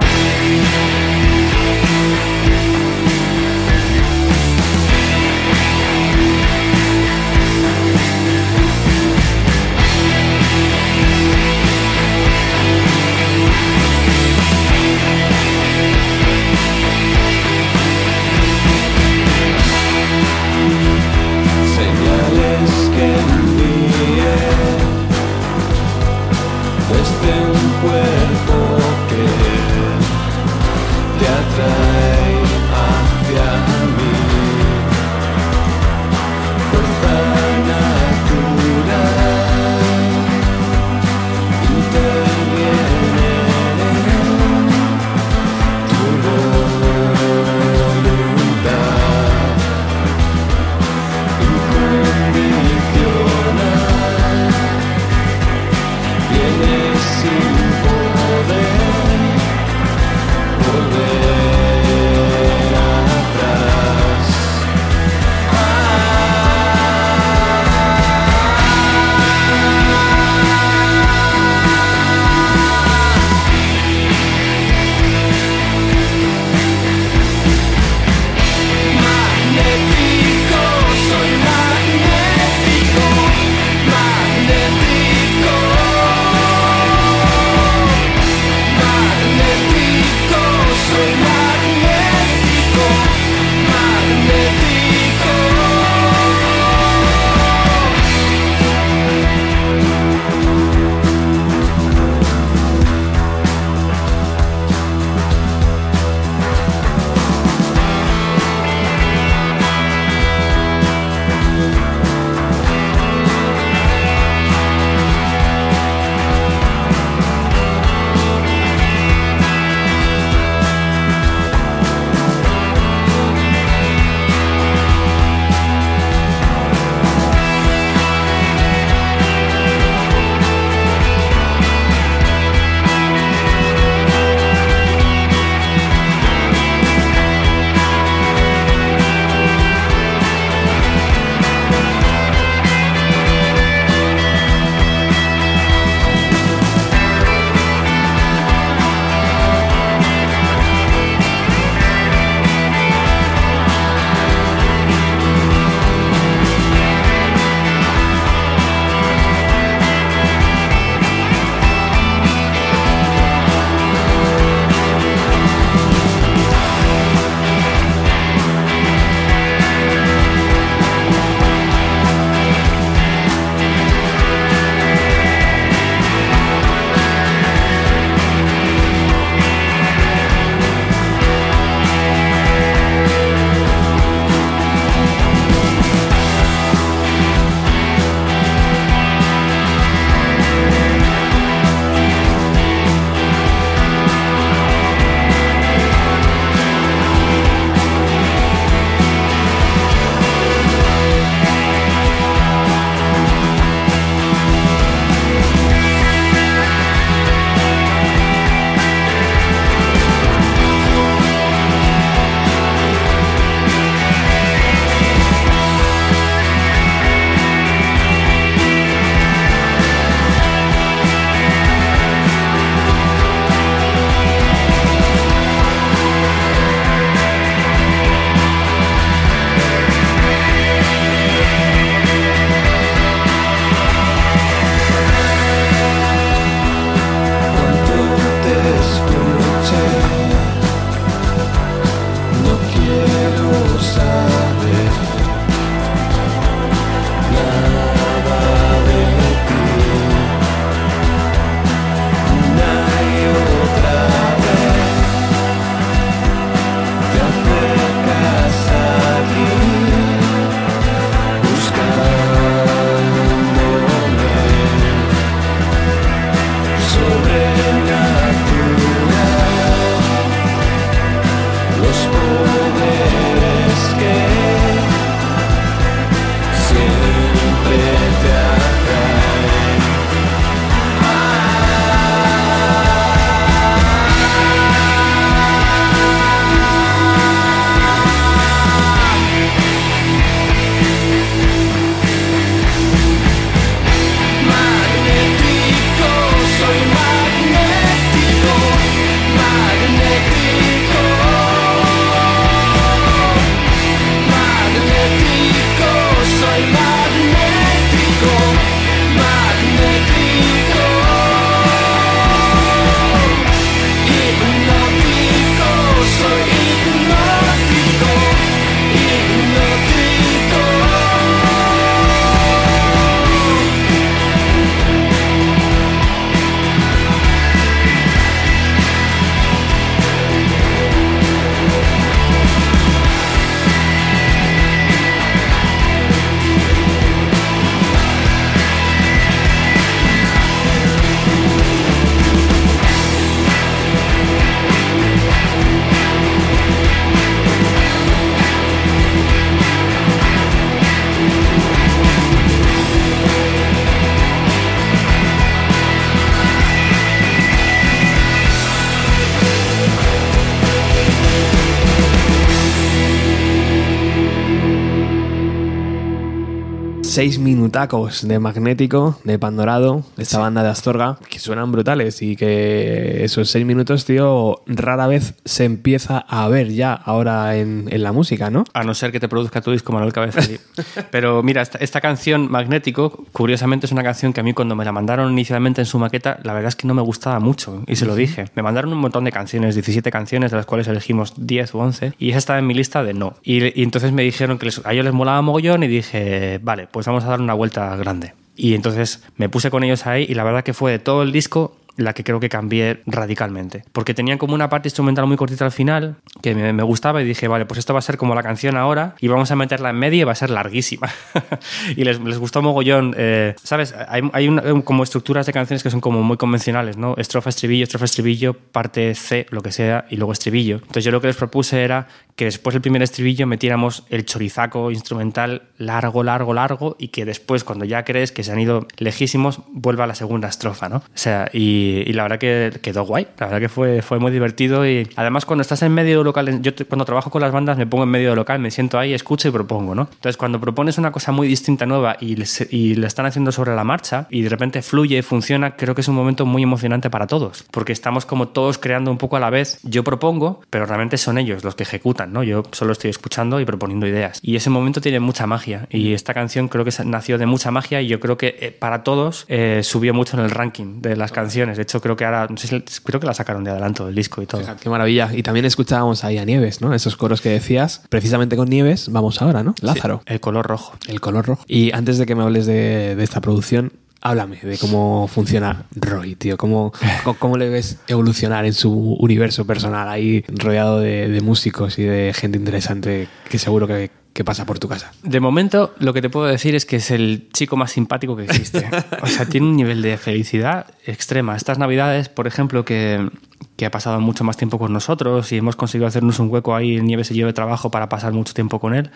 seis minutacos de Magnético, de Pandorado, de esta banda de Astorga, que suenan brutales y que esos seis minutos, tío, rara vez se empieza a ver ya ahora en, en la música, ¿no? A no ser que te produzca tu disco Manuel Cabeza. (laughs) Pero mira, esta, esta canción, Magnético, curiosamente es una canción que a mí cuando me la mandaron inicialmente en su maqueta, la verdad es que no me gustaba mucho y se lo dije. Me mandaron un montón de canciones, 17 canciones, de las cuales elegimos 10 o 11 y esa estaba en mi lista de no. Y, y entonces me dijeron que les- a ellos les molaba mogollón y dije, vale, pues vamos a dar una vuelta grande. Y entonces me puse con ellos ahí y la verdad que fue de todo el disco la que creo que cambié radicalmente. Porque tenían como una parte instrumental muy cortita al final, que me, me gustaba y dije, vale, pues esto va a ser como la canción ahora y vamos a meterla en medio y va a ser larguísima. (laughs) y les, gustó mogollón. eh, ¿Sabes? Hay, hay una- como estructuras de canciones que son como muy convencionales, ¿no? Estrofa, estribillo, estrofa, estribillo, parte C, lo que sea, y luego estribillo. Entonces yo lo que les propuse era que después del primer estribillo metiéramos el chorizaco instrumental largo, largo, largo y que después, cuando ya crees que se han ido lejísimos, vuelva a la segunda estrofa, ¿no? O sea, y, la verdad que quedó guay. La verdad que fue, fue muy divertido y además cuando estás en medio local, yo cuando trabajo con las bandas me pongo en medio local, me siento ahí, escucho y propongo, ¿no? Entonces cuando propones una cosa muy distinta, nueva y, le están haciendo sobre la marcha y de repente fluye, funciona, creo que es un momento muy emocionante para todos, porque estamos como todos creando un poco a la vez. Yo propongo, pero realmente son ellos los que ejecutan, ¿no? Yo solo estoy escuchando y proponiendo ideas. Y ese momento tiene mucha magia y esta canción creo que nació de mucha magia y yo creo que eh, para todos eh, subió mucho en el ranking de las canciones. De hecho, creo que ahora, no sé si- creo que la sacaron de adelanto del disco y todo. Fíjate, Qué maravilla. Y también escuchábamos ahí a Nieves, ¿no? Esos coros que decías. Precisamente con Nieves vamos ahora, ¿no? Lázaro. El color rojo. El color rojo. Y antes de que me hables de, de esta producción, háblame de cómo funciona Roy, tío. ¿Cómo, cómo, le ves evolucionar en su universo personal ahí rodeado de, de músicos y de gente interesante que seguro que, que pasa por tu casa? De momento, lo que te puedo decir es que es el chico más simpático que existe. (laughs) O sea, tiene un nivel de felicidad extrema. Estas navidades, por ejemplo, que, que ha pasado mucho más tiempo con nosotros y hemos conseguido hacernos un hueco ahí, el nieve se lleve trabajo para pasar mucho tiempo con él,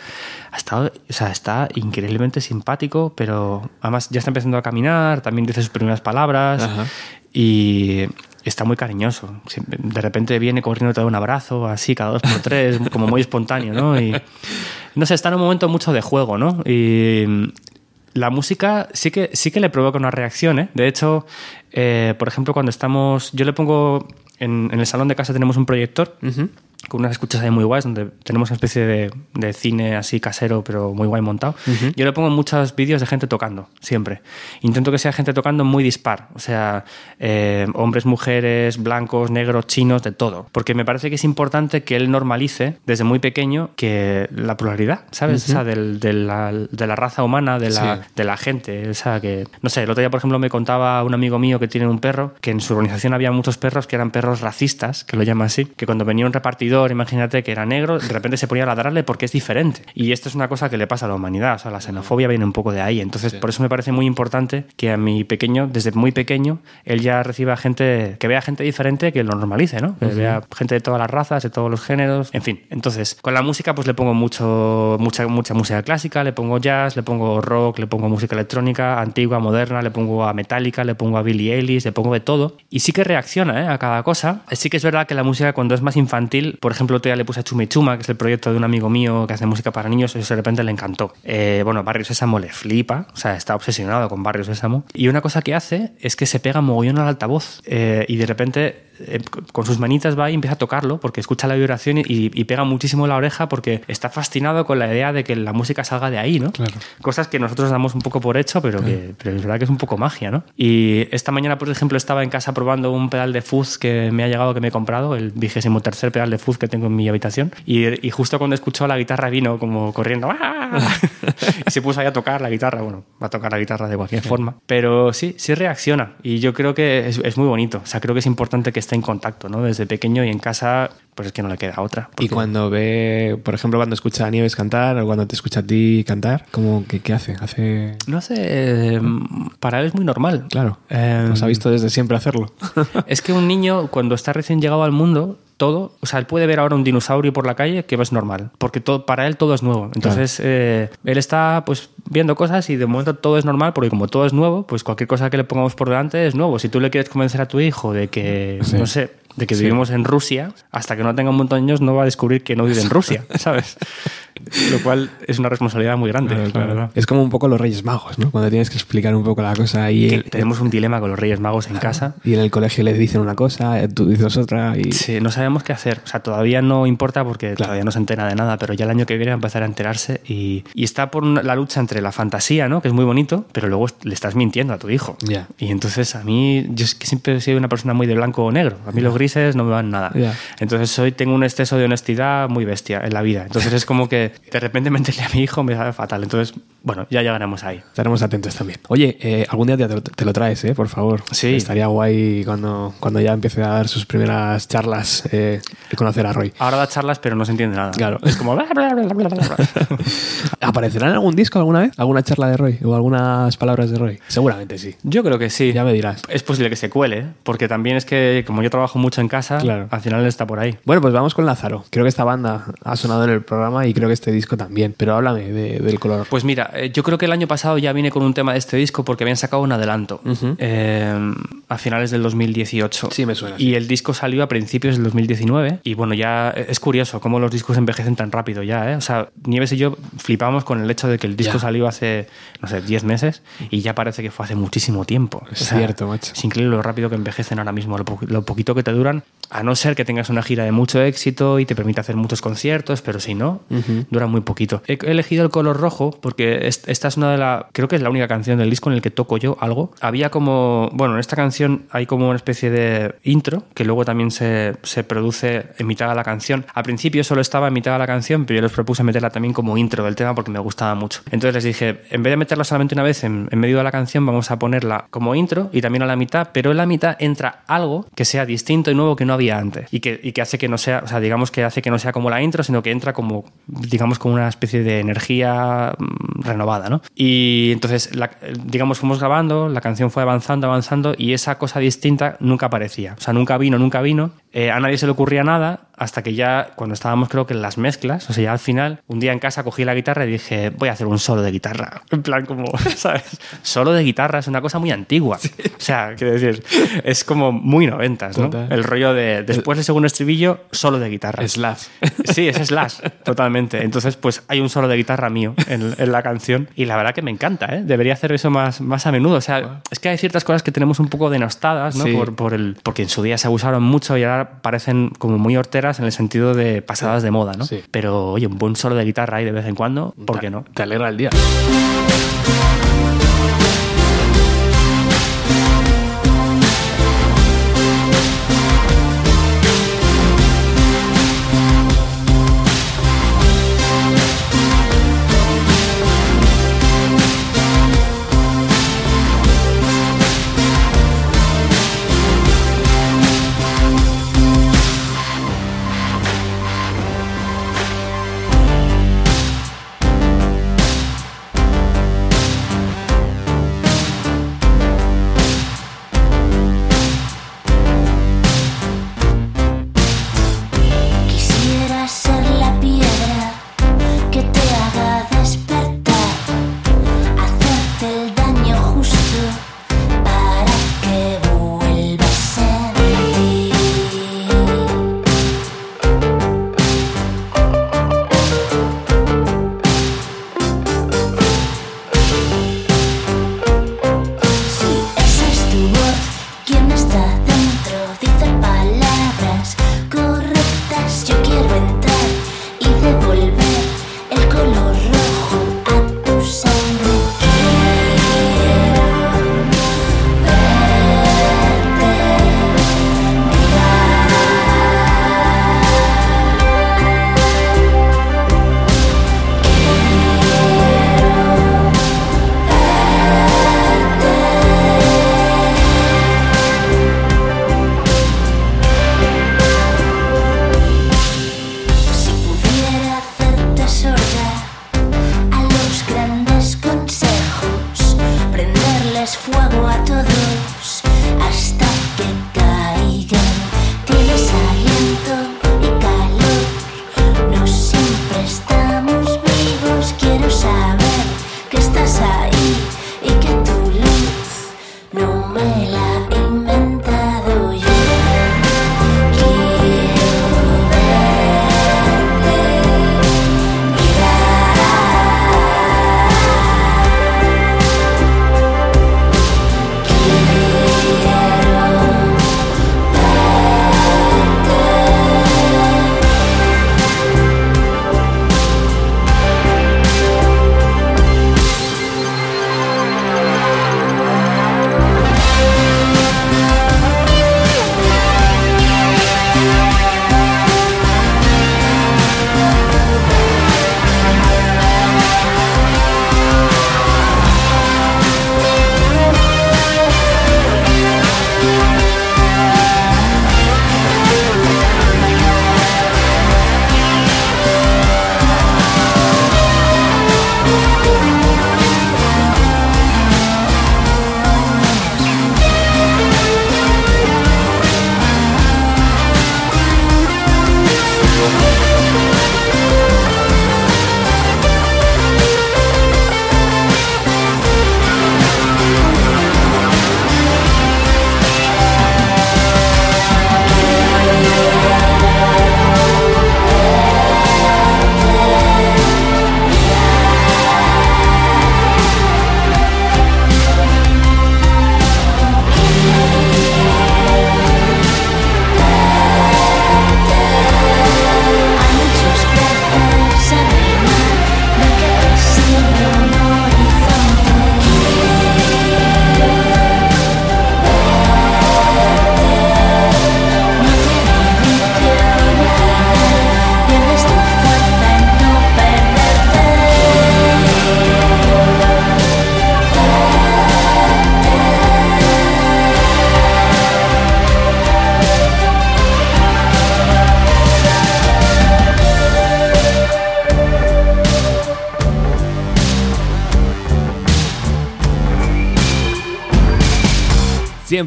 ha estado, o sea, está increíblemente simpático, pero además ya está empezando a caminar, también dice sus primeras palabras Ajá. y está muy cariñoso. De repente viene corriendo te da un abrazo, así, cada dos por tres, como muy espontáneo, ¿no? Y (laughs) no sé, está en un momento mucho de juego, ¿no? Y la música sí que, sí que le provoca una reacción, ¿eh? De hecho, eh, por ejemplo, cuando estamos. Yo le pongo. En, en el salón de casa tenemos un proyector con unas escuchas ahí muy guays, donde tenemos una especie de, de cine así casero, pero muy guay montado. Yo le pongo muchos vídeos de gente tocando, siempre. Intento que sea gente tocando muy dispar, o sea, eh, hombres, mujeres, blancos, negros, chinos, de todo. Porque me parece que es importante que él normalice desde muy pequeño que la pluralidad, ¿sabes? O sea, del- de, la, de la raza humana, de la, Sí. de la gente. O sea, que, no sé, el otro día, por ejemplo, me contaba un amigo mío que tiene un perro, que en su organización había muchos perros que eran perros racistas, que lo llama así, que cuando venía un repartidor, imagínate que era negro, de repente se ponía a ladrarle porque es diferente. Y esto es una cosa que le pasa a la humanidad, o sea, la xenofobia viene un poco de ahí. Entonces, por eso me parece muy importante que a mi pequeño, desde muy pequeño, él ya reciba gente, que vea gente diferente, que lo normalice, ¿no? Que vea gente de todas las razas, de todos los géneros, en fin. Entonces, con la música, pues le pongo mucho, mucha, mucha música clásica, le pongo jazz, le pongo rock, le pongo música electrónica, antigua, moderna, le pongo a Metallica, le pongo a Billie Eilish, le pongo de todo. Y sí que reacciona ¿eh? a cada cosa. Sí que es verdad que la música cuando es más infantil, por ejemplo, otro día le puse a Chumichuma, que es el proyecto de un amigo mío que hace música para niños, eso de repente le encantó. Eh, bueno, Barrio Sésamo le flipa, o sea, está obsesionado con Barrio Sésamo. Y una cosa que hace es que se pega mogollón al altavoz eh, y de repente con sus manitas va y empieza a tocarlo porque escucha la vibración y, y pega muchísimo la oreja porque está fascinado con la idea de que la música salga de ahí, ¿no? Claro. Cosas que nosotros damos un poco por hecho, pero, que, pero es verdad que es un poco magia, ¿no? Y esta mañana, por ejemplo, estaba en casa probando un pedal de fuzz que me ha llegado, que me he comprado, el vigésimo tercer pedal de fuzz que tengo en mi habitación. Y, y justo cuando escuchó la guitarra vino como corriendo ¡ah! (laughs) y se puso ahí a tocar la guitarra. Bueno, va a tocar la guitarra de cualquier forma. Pero sí, sí reacciona. Y yo creo que es, es muy bonito. O sea, creo que es importante que esté en contacto, ¿no? Desde pequeño y en casa, pues es que no le queda otra. Y porque- cuando ve, por ejemplo, cuando escucha a Nieves cantar o cuando te escucha a ti cantar, ¿cómo, qué, qué hace? Hace... No sé, eh, para él es muy normal. Claro, Eh, nos ha visto desde siempre hacerlo. (laughs) Es que un niño, cuando está recién llegado al mundo, todo, o sea, él puede ver ahora un dinosaurio por la calle que es normal, porque todo, para él todo es nuevo. Entonces, eh, él está pues viendo cosas y de momento todo es normal, porque como todo es nuevo, pues cualquier cosa que le pongamos por delante es nuevo. Si tú le quieres convencer a tu hijo de que, Sí. no sé, de que Sí. vivimos en Rusia, hasta que no tenga un montón de años no va a descubrir que no vive en Rusia, (laughs) ¿sabes? Lo cual es una responsabilidad muy grande, Claro, la claro. verdad. Es como un poco los Reyes Magos, ¿no? Cuando tienes que explicar un poco la cosa y, Que tenemos un dilema con los Reyes Magos en casa. y en el colegio les dicen una cosa, eh, tú dices otra y... Sí, no sabemos qué hacer. O sea, todavía no importa porque todavía no se entera de nada, pero ya el año que viene va a empezar a enterarse y, y está por una- la lucha entre la fantasía, ¿no? Que es muy bonito, pero luego le estás mintiendo a tu hijo. Ya. Y entonces a mí, yo es que siempre he sido una persona muy de blanco o negro. A mí los grises no me van nada. Ya. Entonces hoy tengo un exceso de honestidad muy bestia en la vida. Entonces es como que de repente mentirle a mi hijo me sabe fatal. Entonces, bueno, ya llegaremos ahí. Estaremos atentos también. Oye, eh, algún día te lo, te lo traes, ¿eh? Por favor. Sí. Estaría guay cuando, cuando ya empiece a dar sus primeras charlas eh, y conocer a Roy. Ahora da charlas, pero no se entiende nada. Claro. Es como... bla, bla, bla. (laughs) ¿Aparecerá en algún disco alguna vez? ¿Alguna charla de Roy? ¿O algunas palabras de Roy? Seguramente sí. Yo creo que sí. Ya me dirás. Es posible que se cuele, porque también es que como yo trabajo mucho en casa, Claro. al final está por ahí. Bueno, pues vamos con Lázaro. Creo que esta banda ha sonado en el programa y creo que este disco también. Pero háblame de- del color. Pues mira, eh, yo creo que el año pasado ya vine con un tema de este disco porque habían sacado un adelanto eh, a finales del 2018. Sí, me suena, Y sí. el disco salió a principios del 2019. Y bueno, ya eh, es curioso cómo los discos envejecen tan rápido ya, ¿eh? O sea, Nieves y yo flipamos con el hecho de que el disco Ya. salió hace, no sé, 10 meses y ya parece que fue hace muchísimo tiempo. Es cierto, macho. Es increíble lo rápido que envejecen ahora mismo, lo, po- lo poquito que te duran, a no ser que tengas una gira de mucho éxito y te permite hacer muchos conciertos, pero si no, dura muy poquito. He elegido el color rojo porque esta es una de las, creo que es la única canción del disco en el que toco yo algo. Había como, bueno, en esta canción hay como una especie de intro que luego también se, se produce en mitad de la canción. Al principio solo estaba en mitad de la canción, pero yo les propuse meterla también como intro del tema porque me gustaba mucho. Entonces les dije, en vez de meterla solamente una vez en, en medio de la canción, vamos a ponerla como intro y también a la mitad, pero en la mitad entra algo que sea distinto y nuevo que no había antes y que, y que hace que no sea, o sea, digamos que hace que no sea como la intro, sino que entra como, digamos, como una especie de energía mm, renovada, ¿no? Y entonces, la- digamos, fuimos grabando, la canción fue avanzando, avanzando y esa cosa distinta nunca aparecía. O sea, nunca vino, nunca vino. Eh, a nadie se le ocurría nada hasta que ya, cuando estábamos creo que en las mezclas, o sea, ya al final, un día en casa cogí la guitarra y dije, voy a hacer un solo de guitarra. (laughs) En plan, como, (laughs) ¿sabes? Solo de guitarra es una cosa muy antigua. O sea, (laughs) quiero decir, es como muy noventas, ¿no? Total. El rollo de, después del segundo estribillo, solo de guitarra. Slash. Sí, es Slash, totalmente. Entonces, pues hay un solo de guitarra mío en, en la canción y la verdad que me encanta, ¿eh? Debería hacer eso más, más a menudo. O sea, es que hay ciertas cosas que tenemos un poco denostadas, ¿no? Sí. Por, por el, porque en su día se abusaron mucho y ahora parecen como muy horteras en el sentido de pasadas de moda, ¿no? Sí. Pero, oye, un buen solo de guitarra ahí de vez en cuando, ¿por qué no? Te alegra el día.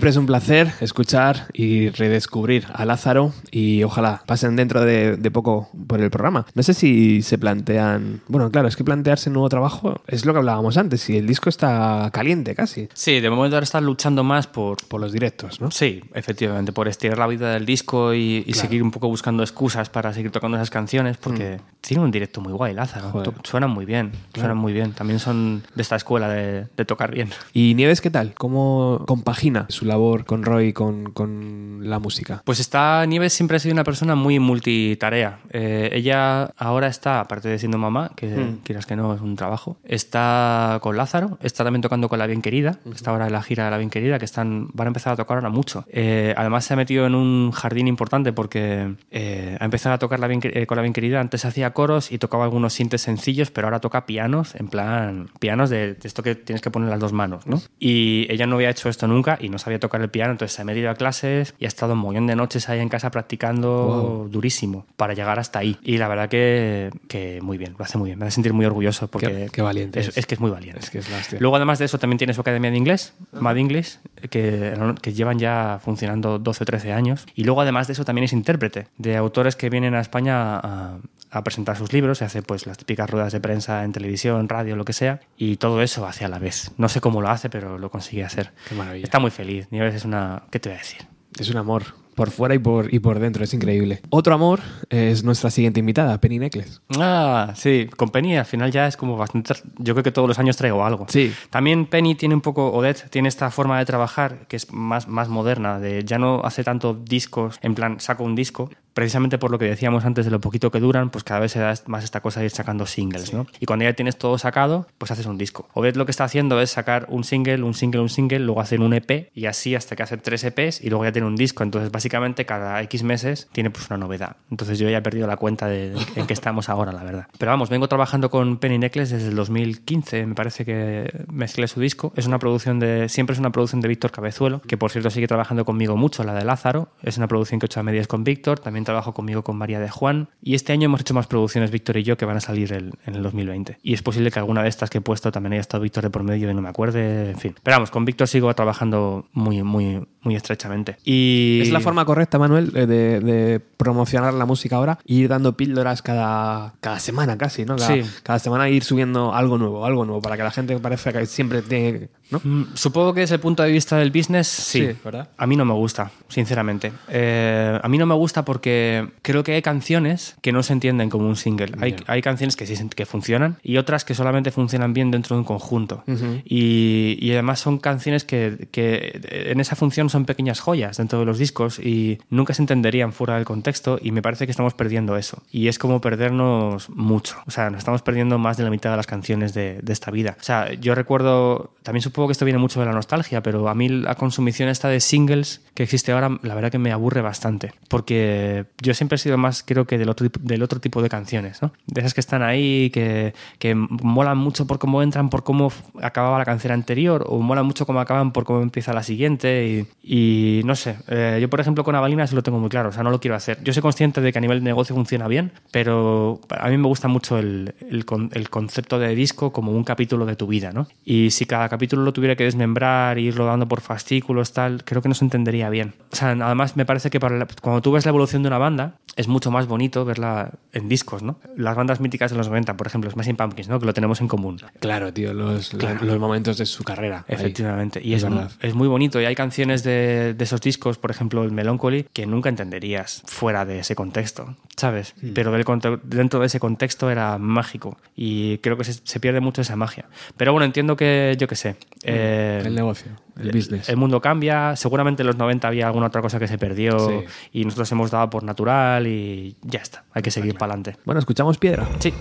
Siempre es un placer escuchar y redescubrir a Lázaro y ojalá pasen dentro de, de poco por el programa. No sé si se plantean... Bueno, claro, es que plantearse un nuevo trabajo es lo que hablábamos antes y el disco está caliente casi Sí, de momento ahora están luchando más por, por los directos, ¿no? Sí, efectivamente, por estirar la vida del disco y, y seguir un poco buscando excusas para seguir tocando esas canciones, porque tiene un directo muy guay, Lázaro. Mm. Joder. Suenan muy bien, suenan muy bien. También son de esta escuela de, de tocar bien. ¿Y Nieves qué tal? ¿Cómo compagina su labor con Roy con, con la música? Pues está, Nieves siempre ha sido una persona muy multitarea. Eh, ella ahora está, aparte de siendo mamá, que Hmm. quieras que no, es un trabajo, está con Lázaro, está también tocando con La Bien Querida, está ahora en la gira de La Bien Querida, que están, van a empezar a tocar ahora mucho. Eh, además se ha metido en un jardín importante porque eh, ha empezado a tocar la Bien eh, con La Bien Querida, antes hacía coros y tocaba algunos sintes sencillos, pero ahora toca pianos, en plan, pianos de, de esto que tienes que poner las dos manos, ¿no? Y ella no había hecho esto nunca y no sabía tocar el piano, entonces se ha metido a clases y ha estado un montón de noches ahí en casa practicando durísimo para llegar hasta ahí. Y la verdad que, que muy bien, lo hace muy bien, me hace sentir muy orgulloso porque Qué- qué valiente es, es. es que es muy valiente. Es que es la hostia. Luego además de eso también tiene su academia de inglés, Mad English, que, que llevan ya funcionando 12 o 13 años. Y luego además de eso también es intérprete de autores que vienen a España a, a presentar sus libros, se hace pues las típicas ruedas de prensa en televisión, radio, lo que sea, y todo eso hace a la vez. No sé cómo lo hace, pero lo consigue hacer. Qué maravilla. Está muy feliz. Nieves es una... ¿Qué te voy a decir? Es un amor. Por fuera y por, y por dentro, es increíble. Otro amor es nuestra siguiente invitada, Penny Necklace. Ah, sí, con Penny al final ya es como bastante... Yo creo que todos los años traigo algo. Sí. También Penny tiene un poco, Odette tiene esta forma de trabajar que es más, más moderna, de ya no hace tanto discos, en plan, saco un disco, precisamente por lo que decíamos antes de lo poquito que duran, pues cada vez se da más esta cosa de ir sacando singles, ¿no? Y cuando ya tienes todo sacado, pues haces un disco. Odette lo que está haciendo es sacar un single, un single, un single, luego hacer un EP y así hasta que hace tres EPs y luego ya tiene un disco. Entonces, básicamente, cada X meses tiene pues una novedad. Entonces yo ya he perdido la cuenta de en qué estamos ahora, la verdad. Pero vamos, vengo trabajando con Penny Necklace desde el 2015, me parece que mezclé su disco. Es una producción de, siempre es una producción de Víctor Cabezuelo, que por cierto sigue trabajando conmigo mucho, la de Lázaro. Es una producción que he hecho a medias con Víctor, también trabajo conmigo con María de Juan. Y este año hemos hecho más producciones, Víctor y yo, que van a salir el- en el 2020. Y es posible que alguna de estas que he puesto también haya estado Víctor de por medio y no me acuerde, en fin. Pero vamos, con Víctor sigo trabajando muy, muy, muy estrechamente. Y... Es la forma correcta, Manuel, eh, de, de promocionar la música ahora y ir dando píldoras cada, cada semana casi, ¿no? Cada, Sí. cada semana ir subiendo algo nuevo, algo nuevo, para que la gente parezca que siempre tiene... ¿no? Mm, Supongo que desde el punto de vista del business, sí. Sí, ¿verdad? A mí no me gusta, sinceramente. Eh, a mí no me gusta porque creo que hay canciones que no se entienden como un single. Hay, hay canciones que sí que funcionan y otras que solamente funcionan bien dentro de un conjunto. y, y además son canciones que, que en esa función son pequeñas joyas dentro de los discos y nunca se entenderían fuera del contexto y me parece que estamos perdiendo eso. Y es como perdernos mucho. O sea, nos estamos perdiendo más de la mitad de las canciones de, de esta vida. O sea, yo recuerdo, también supongo que esto viene mucho de la nostalgia, pero a mí la consumición esta de singles que existe ahora, la verdad que me aburre bastante. Porque yo siempre he sido más, creo que del otro, del otro tipo de canciones, ¿no? De esas que están ahí, que, que molan mucho por cómo entran, por cómo acababa la canción anterior, o molan mucho cómo acaban por cómo empieza la siguiente. Y, y no sé, eh, yo por ejemplo con Avalina se lo tengo muy claro, o sea, no lo quiero hacer. Yo soy consciente de que a nivel de negocio funciona bien, pero a mí me gusta mucho el, el con- el concepto de disco como un capítulo de tu vida, ¿no? Y si cada capítulo lo tuviera que desmembrar irlo dando por fascículos, tal, creo que no se entendería bien. O sea, además me parece que para cuando tú ves la evolución de una banda, es mucho más bonito verla en discos, ¿no? Las bandas míticas de los 90, por ejemplo, Smashing Pumpkins, ¿no? Que lo tenemos en común. Claro, tío, los, los momentos de su carrera. ahí. Efectivamente. Y Es es, verdad. es muy bonito. Y hay canciones de, de esos discos, por ejemplo, el Melancholy, que nunca entenderías fuera de ese contexto, ¿sabes? Pero del dentro de ese contexto era mágico. Y creo que se, se pierde mucho esa magia. Pero bueno, entiendo que, yo qué sé. eh. El negocio, el business. el mundo cambia, seguramente en los 90 había alguna otra cosa que se perdió Sí. y nosotros hemos dado por natural y ya está, hay que seguir para adelante. Bueno, escuchamos Piedra. Sí.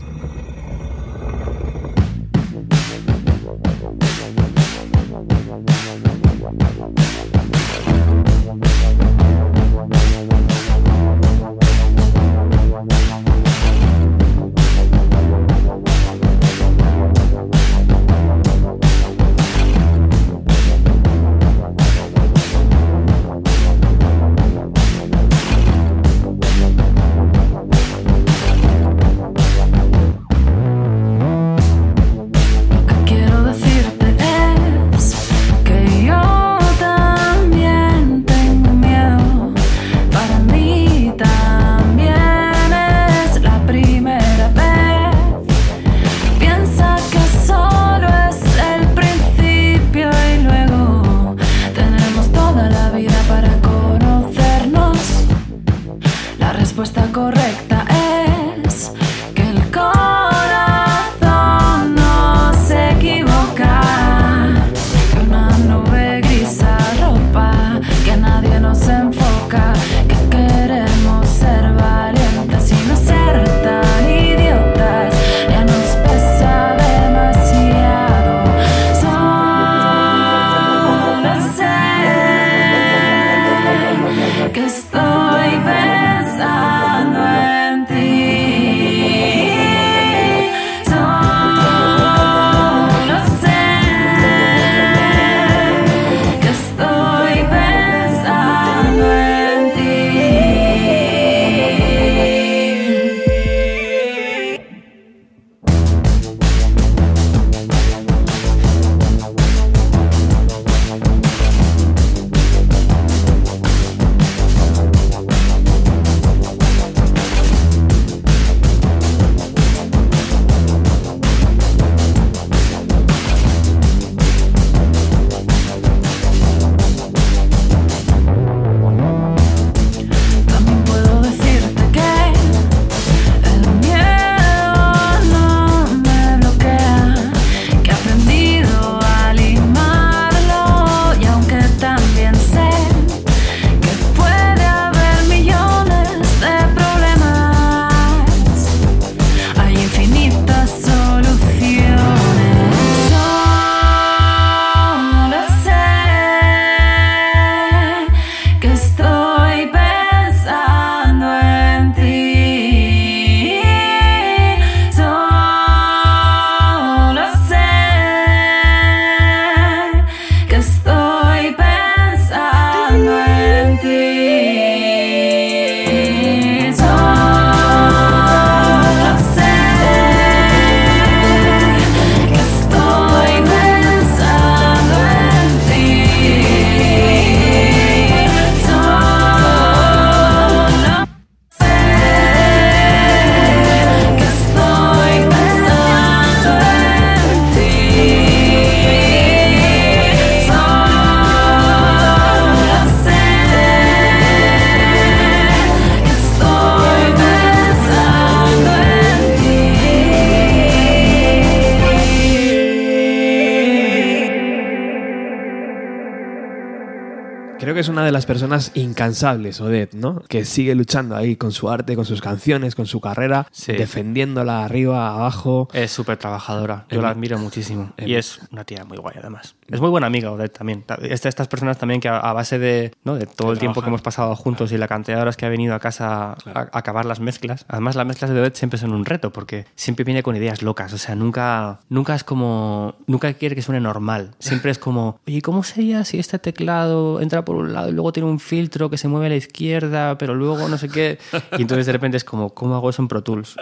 Personas incansables, Odette, ¿no? Que sigue luchando ahí con su arte, con sus canciones, con su carrera, Sí. defendiéndola arriba, abajo. Es súper trabajadora. Yo Em- la admiro muchísimo. em- Y es una tía muy guay, además. Es muy buena amiga, Odette, también. Ta- esta- Estas personas también que a, a base de, ¿no? de todo el tiempo que hemos pasado juntos y la cantidad de horas que ha venido a casa a, a acabar las mezclas. Además, las mezclas de Odette siempre son un reto porque siempre viene con ideas locas. O sea, nunca, nunca es como. Nunca quiere que suene normal. Siempre es como, oye, ¿cómo sería si este teclado entra por un lado y luego tiene un filtro que se mueve a la izquierda, pero luego no sé qué? Y entonces de repente es como, ¿cómo hago eso en Pro Tools?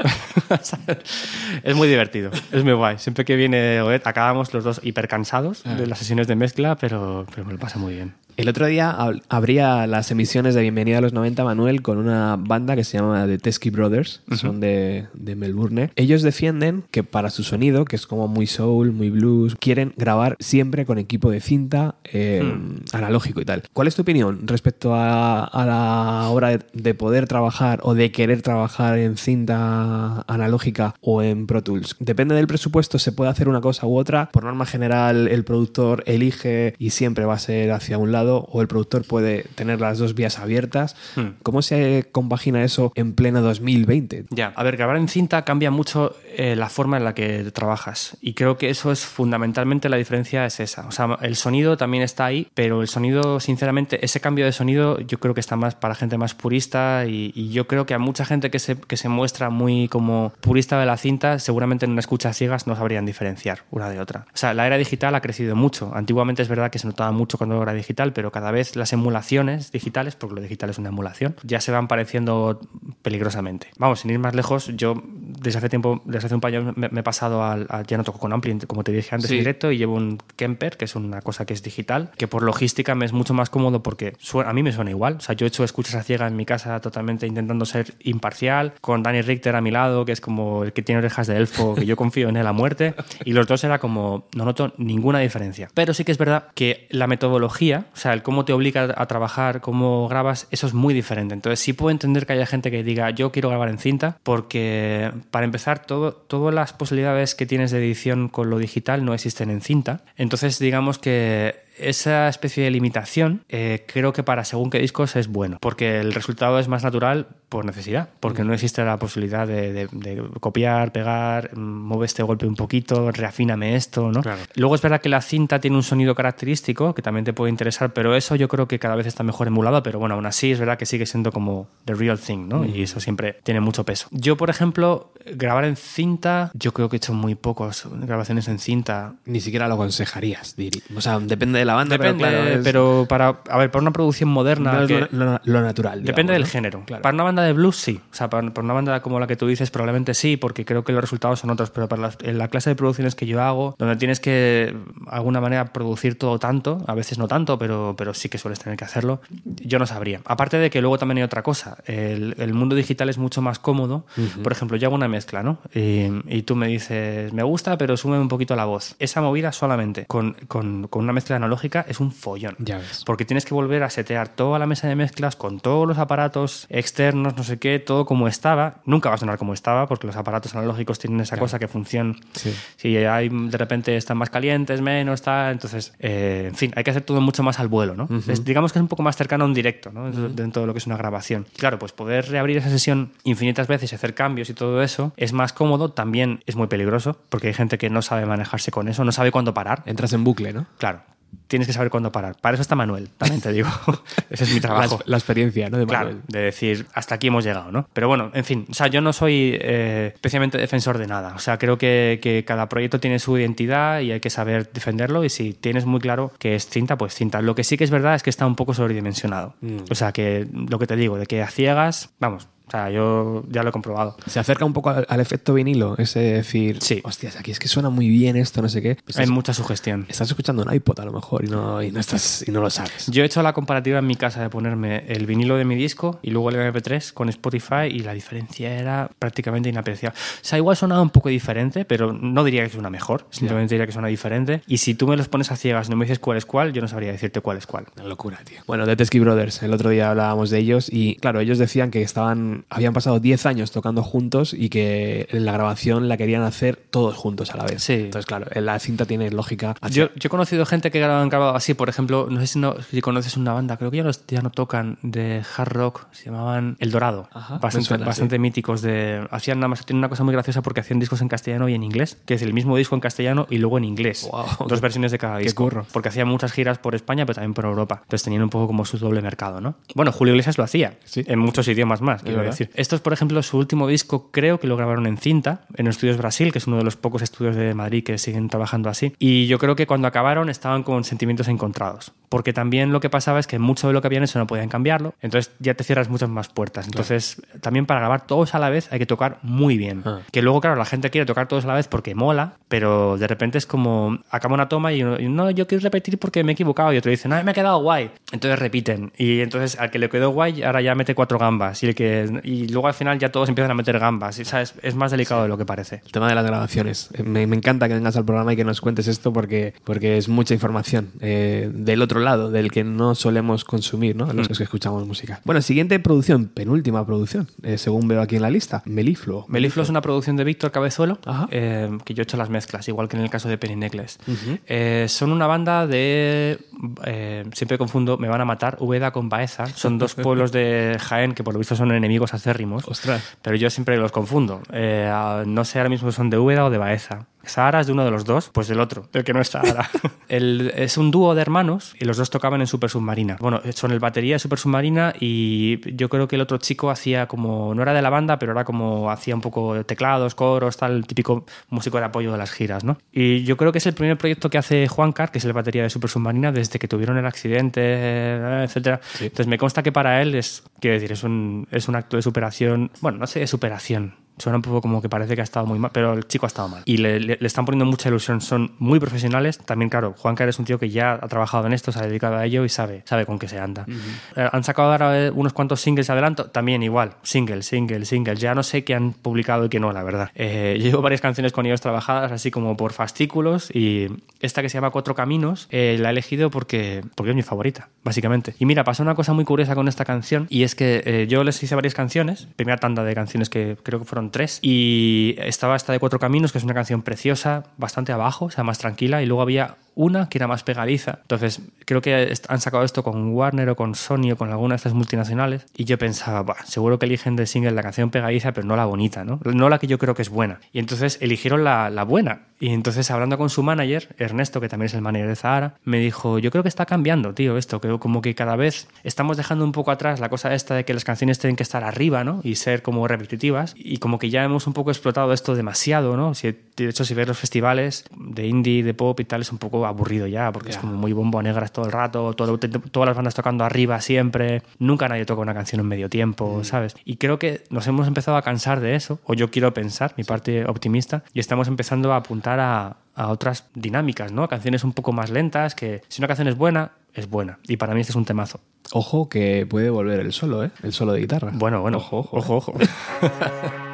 (laughs) es muy divertido, es muy guay. Siempre que viene Odette acabamos los dos hiper cansados de las sesiones de mezcla, pero, pero me lo pasa muy bien. El otro día ab- abría las emisiones de Bienvenida a los 90, Manuel, con una banda que se llama The Teskey Brothers, son de, de Melbourne. Ellos defienden que para su sonido, que es como muy soul, muy blues, quieren grabar siempre con equipo de cinta eh, analógico y tal. ¿Cuál es tu opinión respecto a, a la hora de, de poder trabajar o de querer trabajar en cinta analógica o en Pro Tools? Depende del presupuesto, se puede hacer una cosa u otra. Por norma general, el productor elige y siempre va a ser hacia un lado, o el productor puede tener las dos vías abiertas. Hmm. ¿Cómo se compagina eso en pleno 2020? Ya, a ver, grabar en cinta cambia mucho eh, la forma en la que trabajas y creo que eso es fundamentalmente la diferencia es esa. O sea, el sonido también está ahí, pero el sonido, sinceramente, ese cambio de sonido yo creo que está más para gente más purista y, y yo creo que a mucha gente que se, que se muestra muy como purista de la cinta, seguramente en una escucha ciegas no sabrían diferenciar una de otra. O sea, la era digital ha crecido mucho. Antiguamente es verdad que se notaba mucho cuando era digital, pero cada vez las emulaciones digitales, porque lo digital es una emulación, ya se van pareciendo peligrosamente. Vamos, sin ir más lejos, yo desde hace tiempo, desde hace un par de años me, me he pasado al, al- ya no toco con Ampli, como te dije antes Sí. en directo, y llevo un Kemper, que es una cosa que es digital, que por logística me es mucho más cómodo porque suena- a mí me suena igual. O sea, yo he hecho escuchas a ciega en mi casa totalmente intentando ser imparcial, con Danny Richter a mi lado, que es como el que tiene orejas de elfo, que yo confío en él a muerte, y los dos era como, no noto ninguna diferencia. Pero sí que es verdad que la metodología, sea, el cómo te obliga a trabajar, cómo grabas, eso es muy diferente. Entonces sí puedo entender que haya gente que diga, yo quiero grabar en cinta, porque para empezar, todo, todas las posibilidades que tienes de edición con lo digital no existen en cinta. Entonces digamos que esa especie de limitación eh, creo que para según qué discos es bueno, porque el resultado es más natural por necesidad, porque no existe la posibilidad de, de- de copiar, pegar, mm, mueve este golpe un poquito, reafíname esto, ¿no? Claro. Luego es verdad que la cinta tiene un sonido característico que también te puede interesar, pero eso yo creo que cada vez está mejor emulado, pero bueno, aún así es verdad que sigue siendo como the real thing, ¿no? Y eso siempre tiene mucho peso. Yo, por ejemplo, grabar en cinta, yo creo que he hecho muy pocas grabaciones en cinta. Ni siquiera lo aconsejarías, diría. O sea, depende de la banda, Depende, pero claro, es- pero para, a ver, para una producción moderna... no es que- lo, natural. Depende del ¿no? género. Claro. Para una banda de blues, sí. O sea, para, para una banda como la que tú dices, probablemente sí, porque creo que los resultados son otros. Pero para las- en la clase de producciones que yo hago, donde tienes que, de alguna manera, producir todo tanto, a veces no tanto, pero, pero sí que sueles tener que hacerlo, yo no sabría. Aparte de que luego también hay otra cosa. El, el mundo digital es mucho más cómodo. Por ejemplo, yo hago una mezcla, ¿no? Y, y tú me dices, me gusta, pero sube un poquito la voz. Esa movida solamente con, con- con una mezcla analógica es un follón. Ya ves. Porque tienes que volver a setear toda la mesa de mezclas con todos los aparatos externos, no sé qué, todo como estaba. Nunca va a sonar como estaba, porque los aparatos analógicos tienen esa cosa que función. Sí. Si hay de repente están más calientes, menos, tal. Entonces, eh, en fin, hay que hacer todo mucho más al vuelo, ¿no? Es- digamos que es un poco más cercano a un directo, ¿no? Dentro- Dentro de lo que es una grabación. Claro, pues poder reabrir esa sesión infinitas veces y hacer cambios y todo eso es más cómodo, también es muy peligroso, porque hay gente que no sabe manejarse con eso, no sabe cuándo parar. Entras en bucle, ¿no? Claro, tienes que saber cuándo parar. Para eso está Manuel, también te digo. (laughs) Ese es mi trabajo. la experiencia, ¿no? De Claro, Manuel. de decir, hasta aquí hemos llegado, ¿no? Pero bueno, en fin, o sea, yo no soy eh, especialmente defensor de nada. O sea, creo que, que cada proyecto tiene su identidad y hay que saber defenderlo. Y si tienes muy claro que es cinta, pues cinta. Lo que sí que es verdad es que está un poco sobredimensionado. O sea, que lo que te digo, de que a ciegas, vamos, o sea, yo ya lo he comprobado. Se acerca un poco al, al efecto vinilo, ese de decir, Sí. hostias, aquí es que suena muy bien esto, no sé qué. Pues Hay estás, mucha sugestión. estás escuchando un iPod a lo mejor y no, y no, estás, y no lo sabes. Yo he hecho la comparativa en mi casa de ponerme el vinilo de mi disco y luego el MP3 con Spotify y la diferencia era prácticamente inapreciable. O sea, igual sonaba un poco diferente, pero no diría que es una mejor, simplemente diría que suena diferente. Y si tú me los pones a ciegas y no me dices cuál es cuál, yo no sabría decirte cuál es cuál. Una locura, tío. Bueno, de Teskey Brothers, el otro día hablábamos de ellos y, claro, ellos decían que estaban habían pasado 10 años tocando juntos y que en la grabación la querían hacer todos juntos a la vez. Sí. Entonces, claro, la cinta tiene lógica. hacia- Yo, yo he conocido gente que han grabado así, por ejemplo, no sé si, no- si conoces una banda, creo que ya, los- ya no tocan, de hard rock, se llamaban El Dorado. Ajá, bastante suena, bastante sí. míticos de... Hacían nada más, tienen una cosa muy graciosa porque hacían discos en castellano y en inglés, que es el mismo disco en castellano y luego en inglés. Dos versiones de cada Qué disco. curro. Porque hacían muchas giras por España, pero también por Europa. Entonces tenían un poco como su doble mercado, ¿no? Bueno, Julio Iglesias lo hacía, Sí. en muchos idiomas más, quiero verdad. decir. Esto es, por ejemplo, su último disco, creo que lo grabaron en cinta, en Estudios Brasil, que es uno de los pocos estudios de Madrid que siguen trabajando así. Y yo creo que cuando acabaron estaban con sentimientos encontrados. Porque también lo que pasaba es que mucho de lo que habían hecho no podían cambiarlo. Entonces ya te cierras muchas más puertas. Entonces, también para grabar todos a la vez hay que tocar muy bien. Ah. Que luego, claro, la gente quiere tocar todos a la vez porque mola, pero de repente es como acaba una toma y uno, no, yo quiero repetir porque me he equivocado. Y otro dice, no, me ha quedado guay. Entonces repiten. Y entonces al que le quedó guay, ahora ya mete cuatro gambas. Y, el que, y luego al final ya todos empiezan a meter gambas. Y, ¿sabes? Es más delicado de lo que parece. El tema de las grabaciones. Eh, Me, me encanta que vengas al programa y que nos cuentes esto porque, porque es mucha información eh, del otro lado, del que no solemos consumir, ¿no? Los que escuchamos música. Bueno, siguiente producción, penúltima producción, eh, según veo aquí en la lista, Melifluo. Melifluo es una producción de Víctor Cabezuelo, eh, que yo he hecho las mezclas, igual que en el caso de Penny Necklace. Eh, son una banda de. siempre confundo, me van a matar, Úbeda con Baeza. Son dos (laughs) pueblos de Jaén que por lo visto son enemigos acérrimos. Ostras. Pero yo siempre los confundo. No sé ahora mismo si son de Úbeda o de Baeza. Sahara es de uno de los dos, pues del otro, el que no es Sahara. (laughs) El- es un dúo de hermanos y los dos tocaban en Super Submarina. Bueno, son el batería de Super Submarina y yo creo que el otro chico hacía como, no era de la banda, pero era como, hacía un poco teclados, coros, tal, el típico músico de apoyo de las giras, ¿no? Y yo creo que es el primer proyecto que hace Juan Car, que es el batería de Super Submarina, desde que tuvieron el accidente, eh, etcétera. Entonces me consta que para él es, quiero decir, es un, es un acto de superación, bueno, no sé de superación, Suena un poco como que parece que ha estado muy mal, pero el chico ha estado mal. Y le, le- le están poniendo mucha ilusión, son muy profesionales. También, claro, Juan es un tío que ya ha trabajado en esto, se ha dedicado a ello y sabe, sabe con qué se anda. Eh, han sacado ahora eh, unos cuantos singles de adelanto, también igual, single, single, single. Ya no sé qué han publicado y qué no, la verdad. Eh, (laughs) llevo varias canciones con ellos trabajadas, así como por fascículos, y esta que se llama Cuatro Caminos, eh, la he elegido porque, porque es mi favorita, básicamente. Y mira, pasó una cosa muy curiosa con esta canción, y es que eh, yo les hice varias canciones, primera tanda de canciones que creo que fueron tres, y estaba esta de Cuatro Caminos, que es una canción preciosa, bastante abajo, o sea, más tranquila, y luego había una que era más pegadiza. Entonces, creo que han sacado esto con Warner o con Sony o con alguna de estas multinacionales, y yo pensaba, "Buah, seguro que eligen de single la canción pegadiza, pero no la bonita, ¿no? No la que yo creo que es buena. Y entonces eligieron la, la buena. Y entonces, hablando con su manager, Ernesto, que también es el manager de Zahara, me dijo, yo creo que está cambiando, tío, esto, que como que cada vez estamos dejando un poco atrás la cosa esta de que las canciones tienen que estar arriba, ¿no? Y ser como repetitivas. Y como que ya hemos un poco explotado esto demasiado, ¿no? Si, de hecho, si ves los festivales de indie, de pop y tal, es un poco aburrido ya, porque es como muy bombo a negras todo el rato, todo- todas las bandas tocando arriba siempre, nunca nadie toca una canción en medio tiempo, ¿sabes? Y creo que nos hemos empezado a cansar de eso, o yo quiero pensar, mi parte optimista, y estamos empezando a apuntar a, a otras dinámicas, ¿no? Canciones un poco más lentas, que si una canción es buena, es buena. Y para mí este es un temazo. Ojo que puede volver el solo, ¿eh? El solo de guitarra. Bueno, bueno, Ojo, ojo. ojo. ojo. (laughs)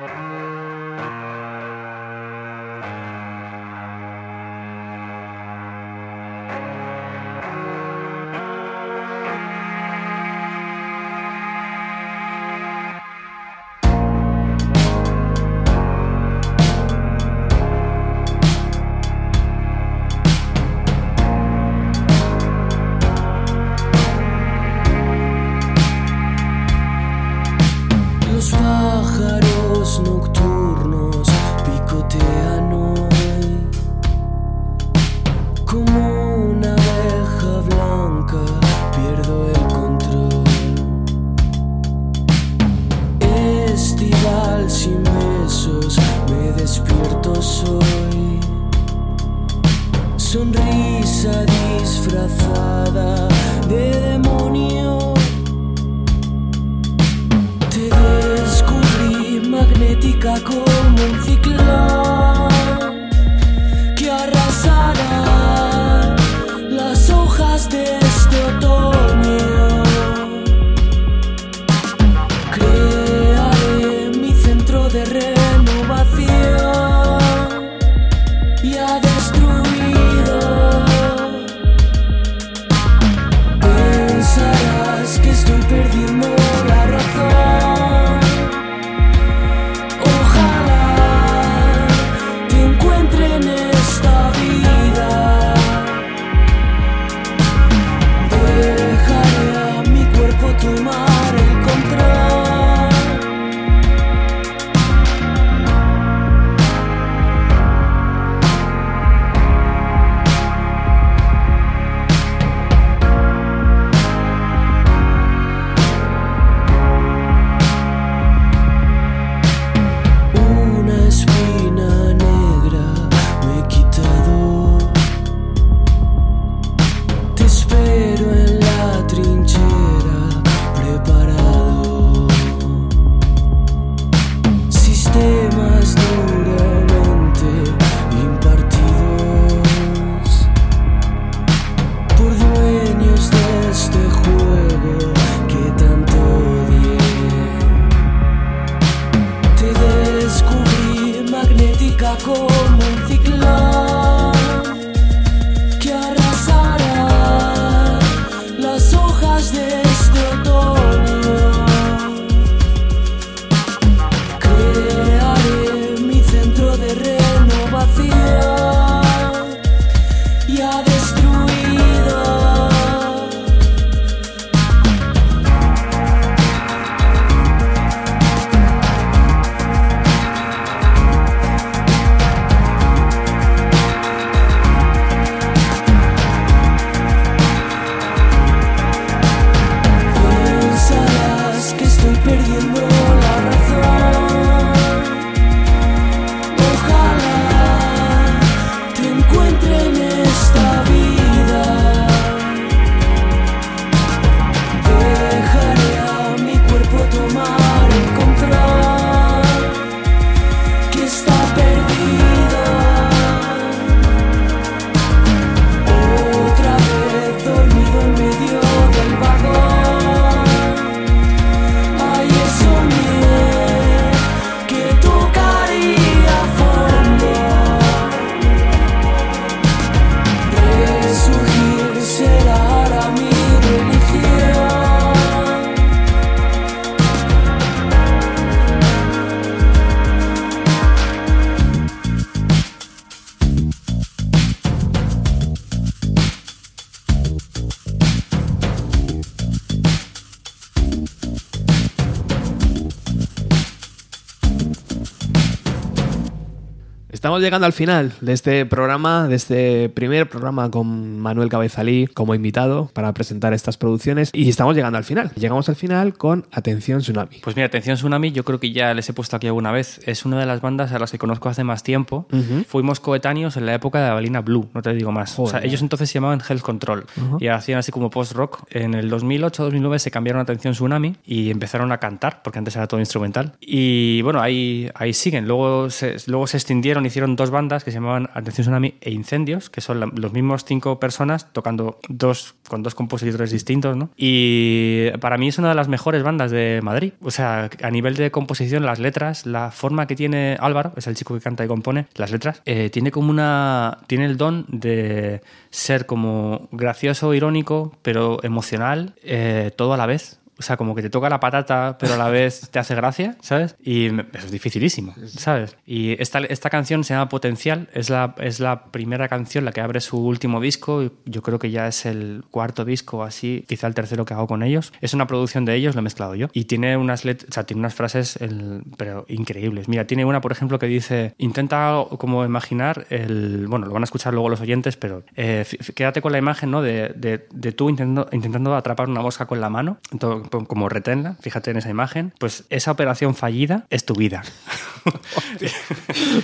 Llegando al final de este programa, de este primer programa con Manuel Cabezalí como invitado para presentar estas producciones y estamos llegando al final. Llegamos al final con Atención Tsunami. Pues mira, Atención Tsunami, yo creo que ya les he puesto aquí alguna vez. Es una de las bandas a las que conozco hace más tiempo. Fuimos coetáneos en la época de la Balina Blue, no te digo más. O sea, Joder. ellos entonces se llamaban Health Control y hacían así como post-rock. En el 2008-2009 se cambiaron a Atención Tsunami y empezaron a cantar, porque antes era todo instrumental. Y bueno, ahí, ahí siguen. Luego se, luego se extendieron, hicieron dos bandas que se llamaban Atención Tsunami e Incendios, que son la- los mismos cinco personas tocando dos con dos compositores distintos, ¿no? Y para mí es una de las mejores bandas de Madrid. O sea, a nivel de composición, las letras, la forma que tiene Álvaro, es el chico que canta y compone las letras, eh, tiene como una. tiene el don de ser como gracioso, irónico, pero emocional, eh, todo a la vez. O sea, como que te toca la patata, pero a la vez te hace gracia, ¿sabes? Y eso es dificilísimo, ¿sabes? Y esta, esta canción se llama Potencial, es la, es la primera canción, la que abre su último disco, yo creo que ya es el cuarto disco así, quizá el tercero que hago con ellos. Es una producción de ellos, lo he mezclado yo. Y tiene unas, let- o sea, tiene unas frases el- pero increíbles. Mira, tiene una, por ejemplo, que dice, intenta como imaginar el... Bueno, lo van a escuchar luego los oyentes, pero eh, quédate con la imagen, ¿no? De, de- de tú intentando, intentando atrapar una mosca con la mano, to- como retenla, fíjate en esa imagen, pues esa operación fallida es tu vida.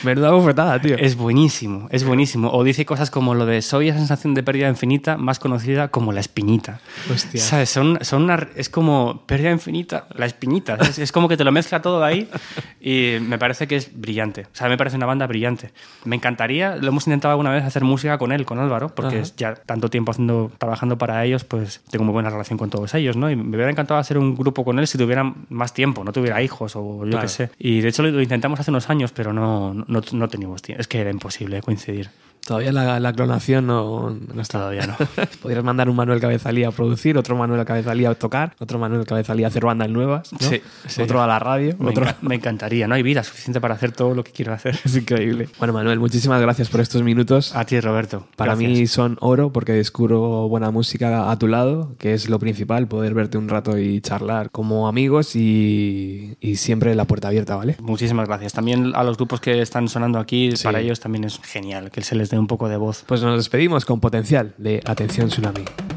Menuda bofetada, tío. Es buenísimo, es buenísimo. O dice cosas como lo de soy esa sensación de pérdida infinita más conocida como la espinita. Hostia. ¿Sabes? Son, son una, es como pérdida infinita, la espinita. Es, es como que te lo mezcla todo ahí y me parece que es brillante. O sea, me parece una banda brillante. Me encantaría, lo hemos intentado alguna vez hacer música con él, con Álvaro, porque Ajá. ya tanto tiempo haciendo, trabajando para ellos, pues tengo muy buena relación con todos ellos, ¿no? Y me hubiera encantado hacer un grupo con él si tuviera más tiempo, no tuviera hijos o yo Claro. qué sé. Y de hecho lo, lo intentamos hace unos años, pero no, no, no teníamos tiempo. Es que era imposible coincidir. Todavía la, la clonación no, no está. Todavía no. (laughs) Podrías mandar un Manuel Cabezalí a producir, otro Manuel Cabezalí a tocar, otro Manuel Cabezalí a hacer bandas nuevas, ¿no? Sí, sí. otro a la radio, Me, otro... enca- me encantaría. No hay vida suficiente para hacer todo lo que quiero hacer. (laughs) Es increíble. Bueno, Manuel, muchísimas gracias por estos minutos. A ti, Roberto. Para Gracias. mí son oro porque descubro buena música a tu lado, que es lo principal, poder verte un rato y charlar como amigos y, y siempre la puerta abierta, ¿vale? Muchísimas gracias. También a los grupos que están sonando aquí, Sí. para ellos también es genial que se les dé un poco de voz. Pues nos despedimos con potencial de Atención Tsunami.